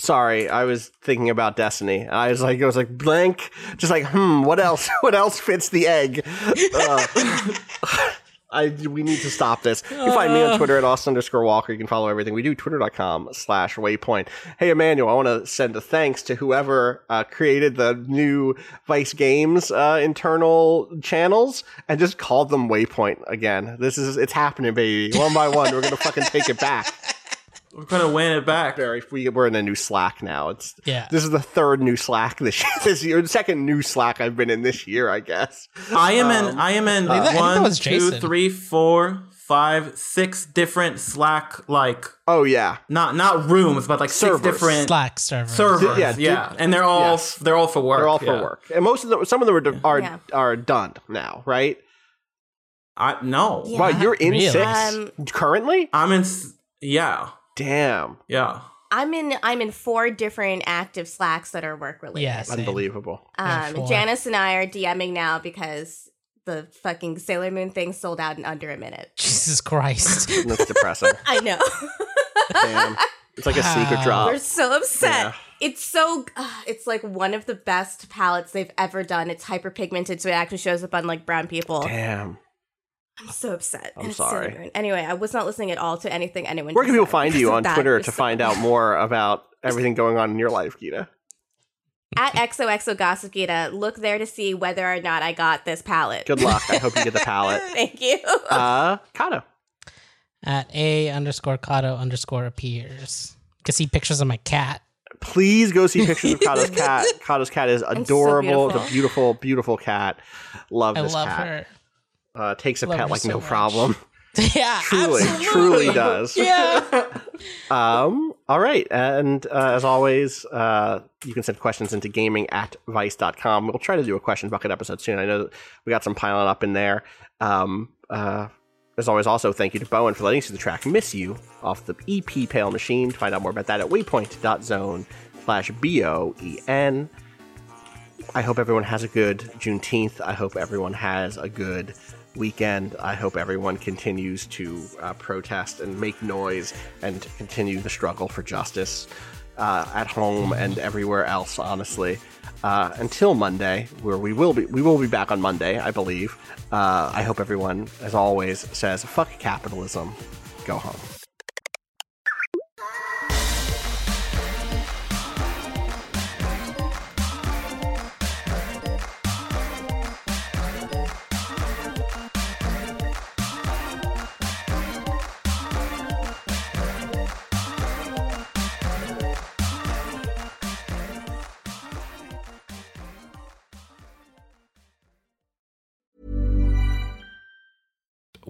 Sorry, I was thinking about Destiny. I was like, I was like blank, just like, hmm, what else? *laughs* What else fits the egg? Uh, *laughs* I we need to stop this. You find me on Twitter at Austin underscore Walker. You can follow everything we do, twitter.com slash waypoint. Hey Emanuel, I want to send a thanks to whoever uh, created the new Vice Games uh, internal channels and just called them Waypoint again. This is it's happening, baby. One by one, we're gonna fucking take it back. *laughs* We're gonna win it back. Barry, we, we're in a new Slack now. It's Yeah. This is the third new Slack this year. *laughs* This year, the second new Slack I've been in this year, I guess. I am Um, in. I am in I think that one, was two, Jason. three, four, five, six different Slack like Oh yeah, not not rooms, but like Servers. six different Slack server. servers. Yeah, Yeah, and they're all yes. they're all for work. they're all for yeah. work, and most of them, some of them are are, Yeah. are done now, right? I no. Yeah. Wow, you're in Really? six Um, currently. I'm in. s- Yeah, Damn, yeah. I'm in. I'm in four different active Slacks that are work related. Yes. Same. unbelievable. Um, four. Janice and I are DMing now because the fucking Sailor Moon thing sold out in under a minute. Jesus Christ. *laughs* That's depressing. I know. Damn. It's like a secret Wow. drop. We're so upset. Yeah. It's so uh, it's like one of the best palettes they've ever done. It's hyperpigmented, so it actually shows up on like brown people. Damn. I'm so upset. I'm And it's sorry. Moon. Anyway, I was not listening at all to anything anyone. Where can just people find *laughs* you on. Twitter to so find out *laughs* more about everything going on in your life, Gita? At XOXO Gossip Gita, look there to see whether or not I got this palette. Good luck. I hope you get the *laughs* palette. Thank you. Uh, Cado. At A underscore Cado underscore appears. You can see pictures of my cat. Please go see pictures of Cado's cat. Cado's cat is so adorable. beautiful. the beautiful, beautiful cat. Love I this love cat. her. Uh, takes a Love pet like so no much. problem. *laughs* yeah, Truly, absolutely. truly does. *laughs* Yeah. *laughs* Um, all right. And uh, as always, uh, you can send questions into gaming at vice.com. We'll try to do a question bucket episode soon. I know we got some piling up in there. Um, uh, as always, also thank you to bo en for letting us use the track Miss You off the EP Pale Machine. To find out more about that at waypoint.zone slash B O E N. I hope everyone has a good Juneteenth. I hope everyone has a good weekend. I hope everyone continues to uh, protest and make noise and continue the struggle for justice uh, at home and everywhere else. Honestly, uh, until Monday, where we will be, we will be back on Monday, I believe. Uh, I hope everyone, as always, says "fuck capitalism." Go home.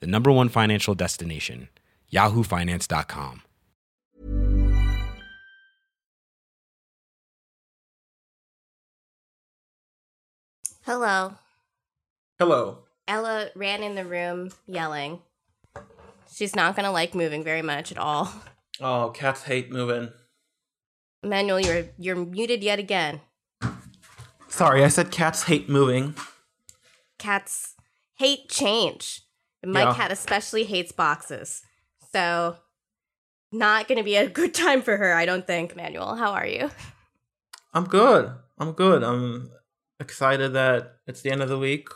the number one financial destination, yahoofinance.com. Hello. Hello. Ella ran in the room yelling. She's not gonna like moving very much at all. Oh, cats hate moving. Emanuel, you're you're muted yet again. Sorry, I said cats hate moving. Cats hate change. And my Yeah. cat especially hates boxes. So not gonna be a *laughs* good time for her, I don't think, Manuel. How are you? I'm good. I'm good. I'm excited that it's the end of the week.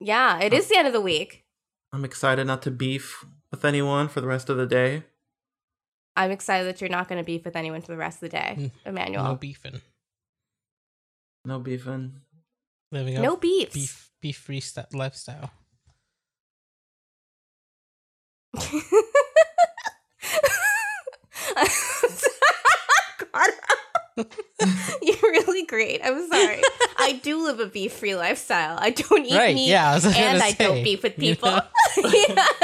Yeah, it is the end of the week. I'm excited not to beef with anyone for the rest of the day. I'm excited that you're not gonna beef with anyone for the rest of the day, Mm, Emanuel. No beefing. No beefing. Living No up beefs. beef beef free st- lifestyle. You're really great. I'm sorry. I do live a beef free lifestyle. I don't eat Right, meat yeah, I and I don't beef with you people. know? Yeah. *laughs*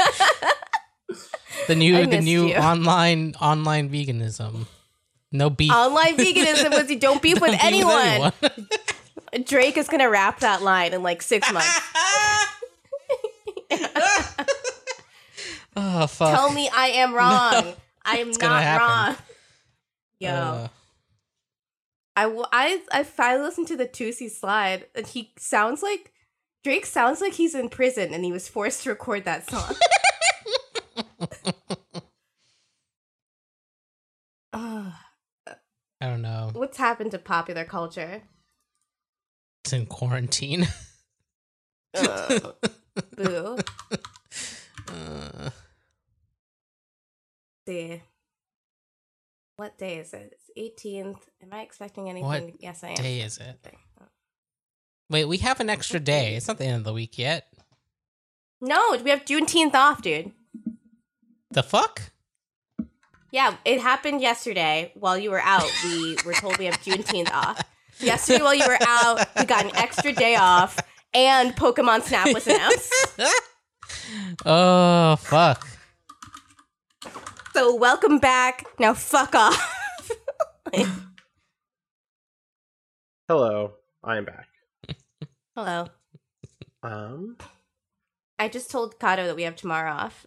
The new the new you. online online veganism. No beef. Online veganism was you don't beef *laughs* with Don't beef anyone. *laughs* Drake is gonna rap that line in like six months. Oh fuck. Tell me I am *laughs* wrong. I am not wrong. Yo. Uh, I, w- I, I finally listened to the Toosie Slide, and he sounds like Drake sounds like he's in prison, and he was forced to record that song. *laughs* I don't know. what's happened to popular culture? It's in quarantine. Ugh, *laughs* boo. See, what day is it? It's 18th. Am I expecting anything? What yes, I am. day is it? Oh. wait, we have an extra day. It's not the end of the week yet. No, we have Juneteenth off, dude. The fuck? Yeah, it happened yesterday while you were out. We were told we have Juneteenth off. *laughs* Yesterday while you were out, we got an extra day off, and Pokemon Snap was announced. *laughs* Oh fuck. So welcome back. Now fuck off. Hello, I am back. Hello. Um, I just told Cado that we have tomorrow off.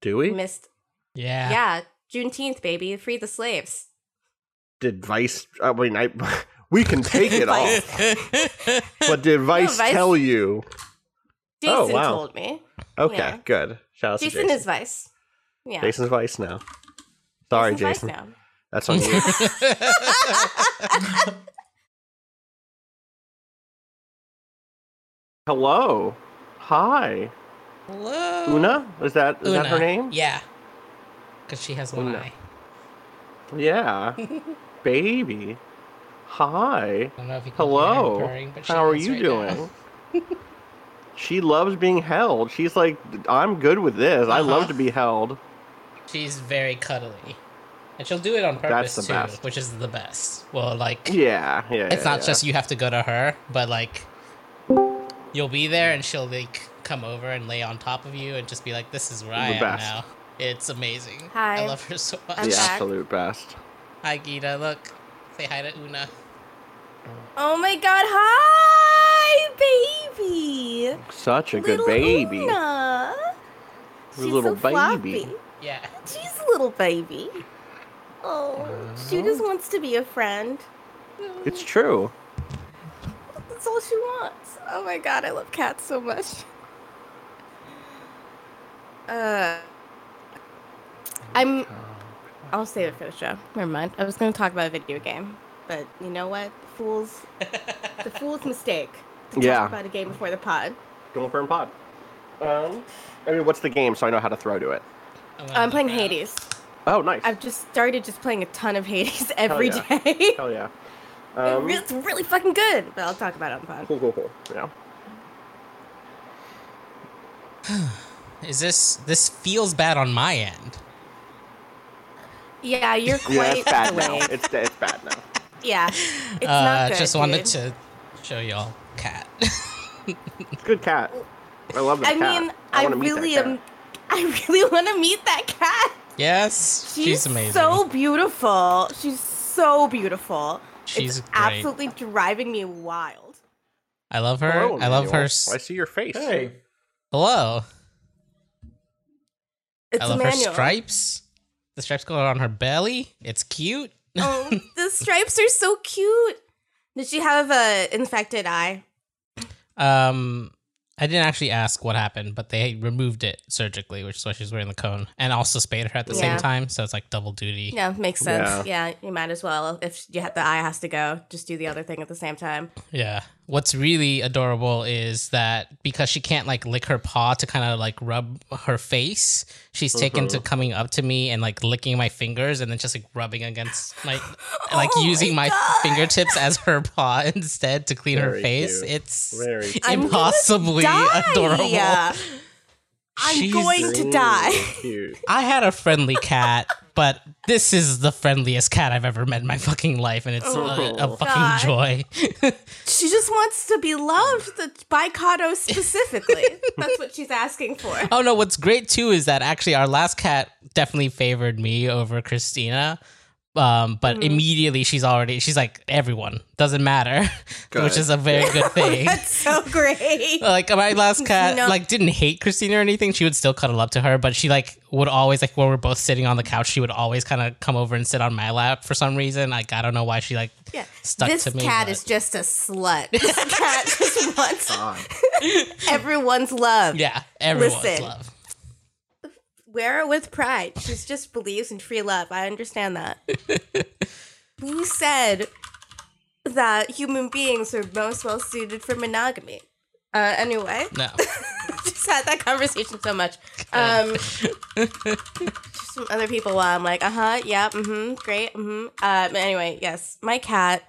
do we? Missed. Yeah. Yeah, Juneteenth, baby. Free the slaves. Did Vice? I mean, I *laughs* we can take it Vice. off, *laughs* but did Vice, Vice- tell you? Jason Oh, wow. told me. Okay, Yeah. good. Shout out to Jason Jason. is Vice. Yeah. Jason's Vice now. Sorry, Jason's Jason. Vice now. That's on you. *laughs* Hello. Hi. Hello. Una? Is that is that her name? Yeah. Because she has one Una. eye. Yeah. *laughs* Baby. Hi. I don't know if you can hear her Hello. purring, but she How are you right doing? She loves being held. She's like, I'm good with this. I love Uh-huh. to be held. She's very cuddly. And she'll do it on purpose the too, best. which is the best. Well, like Yeah, yeah. it's yeah, not yeah. just you have to go to her, but like you'll be there and she'll like come over and lay on top of you and just be like, "This is where I The am best. now." It's amazing. Hi. I love her so much. I'm the back. absolute best. Hi, Gita. Look, say hi to Una. Oh my god, hi, baby. Such a good baby. Una. Your She's little so baby. floppy. Yeah. She's a little baby. Oh, she just wants to be a friend. It's true. That's all she wants. Oh my god, I love cats so much. Uh, I'm. I'll save it for the show. Never mind. I was going to talk about a video game, but you know what? Fools. *laughs* the fool's mistake. To Yeah. Talk about a game before the pod. Going for a pod. Um, I mean, what's the game so I know how to throw to it? Gonna I'm playing. Hades. Oh, nice. I've just started just playing a ton of Hades every yeah. day. Hell yeah. *laughs* Um, it's really fucking good, but I'll talk about it on the pod. cool, cool, cool. Yeah. *sighs* Is this this feels bad on my end? Yeah, you're quite *laughs* Yeah, it's bad now. It's, it's bad now. Yeah, it's *laughs* uh, not good. just wanted dude. to show y'all cat. It's a good cat. I love that I cat. I mean, I, wanna meet that really cat. am. *laughs* I really want to meet that cat. yes, She's, she's, amazing. so beautiful. She's so beautiful. She's it's great. absolutely driving me wild. I love her. Hello, I love her. Emanuel. s- I see your face. Hey. Hello. It's I love her stripes. The stripes go on her belly. It's cute. Oh, *laughs* the stripes are so cute. Did she have a infected eye? Um, I didn't actually ask what happened, but they removed it surgically, which is why she's wearing the cone, and also spayed her at the Yeah. same time. So it's like double duty. Yeah, makes sense. Yeah. you might as well. If you have, the eye has to go, just do the other thing at the same time. Yeah. What's really adorable is that because she can't like lick her paw to kind of like rub her face, she's taken Uh-huh. to coming up to me and like licking my fingers and then just like rubbing against my *laughs* like Oh using my my, fingertips as her paw *laughs* instead to clean her face. cute. It's Very cute. I'm gonna impossibly die. adorable. *laughs* I'm She's going to die. Cute. I had a friendly cat, but this is the friendliest cat I've ever met in my fucking life, and it's a, a Oh, fucking God. joy. *laughs* She just wants to be loved, the by Cado specifically. That's what she's asking for. oh no, what's great too is that actually our last cat definitely favored me over Christina. Um, but Mm-hmm. immediately she's already she's like everyone doesn't matter, *laughs* which Good. is a very good *laughs* thing. That's so great. *laughs* like my last cat No. like didn't hate Christina or anything. She would still cuddle up to her, but she like would always like when we're both sitting on the couch, she would always kind of come over and sit on my lap for some reason. Like I don't know why she like Yeah. stuck this to me. cat but- is just a slut. This cat just wants God. everyone's love. yeah, everyone's Listen. love. Wear it with pride. She just believes in free love. I understand that. *laughs* you said that human beings are most well suited for monogamy. Uh, anyway, No, *laughs* just had that conversation so much. Um, *laughs* just some other people while I'm like, uh huh, yeah, mm hmm, great, mm hmm. Uh, but anyway, yes, my cat.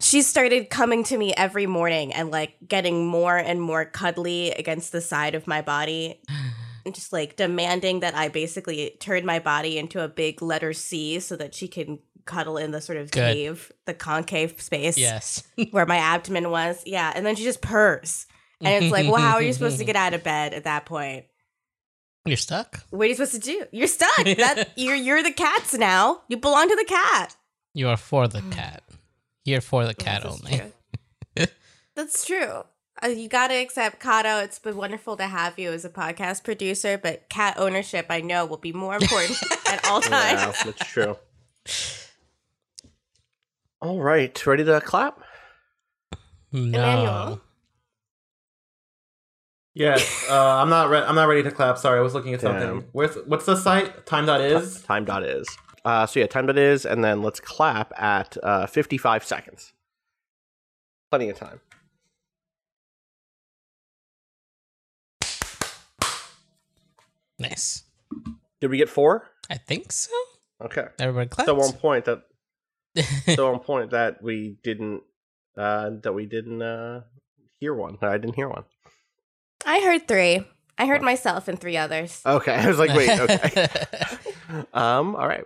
She started coming to me every morning and like getting more and more cuddly against the side of my body, just like demanding that I basically turn my body into a big letter C so that she can cuddle in the sort of Good. cave, the concave space Yes. *laughs* where my abdomen was. Yeah, and then she just purrs. And it's like, well, how are you supposed to *laughs* get out of bed at that point? You're stuck. What are you supposed to do? You're stuck. *laughs* That you're you're the cats now. You belong to the cat. You are for the mm. cat. You're for the cat That's only. true. That's true. Uh, you got to accept Cado. It's been wonderful to have you as a podcast producer, but cat ownership, I know, will be more important *laughs* at all Yeah, times. that's true. All right, ready to clap? No. Emanuel? Yes, uh, I'm not. Re- I'm not ready to clap. Sorry, I was looking at something. Where's what's the site? Time.is. Time dot is. Uh, so yeah, time dot is, and then let's clap at uh, 55 seconds. Plenty of time. Nice. Did we get four? I think so. Okay. Everybody claps. So on point that *laughs* so on point that we didn't uh that we didn't uh hear one. I didn't hear one. I heard three. I heard myself and three others. Okay. *laughs* I was like, wait, okay. *laughs* um, all right.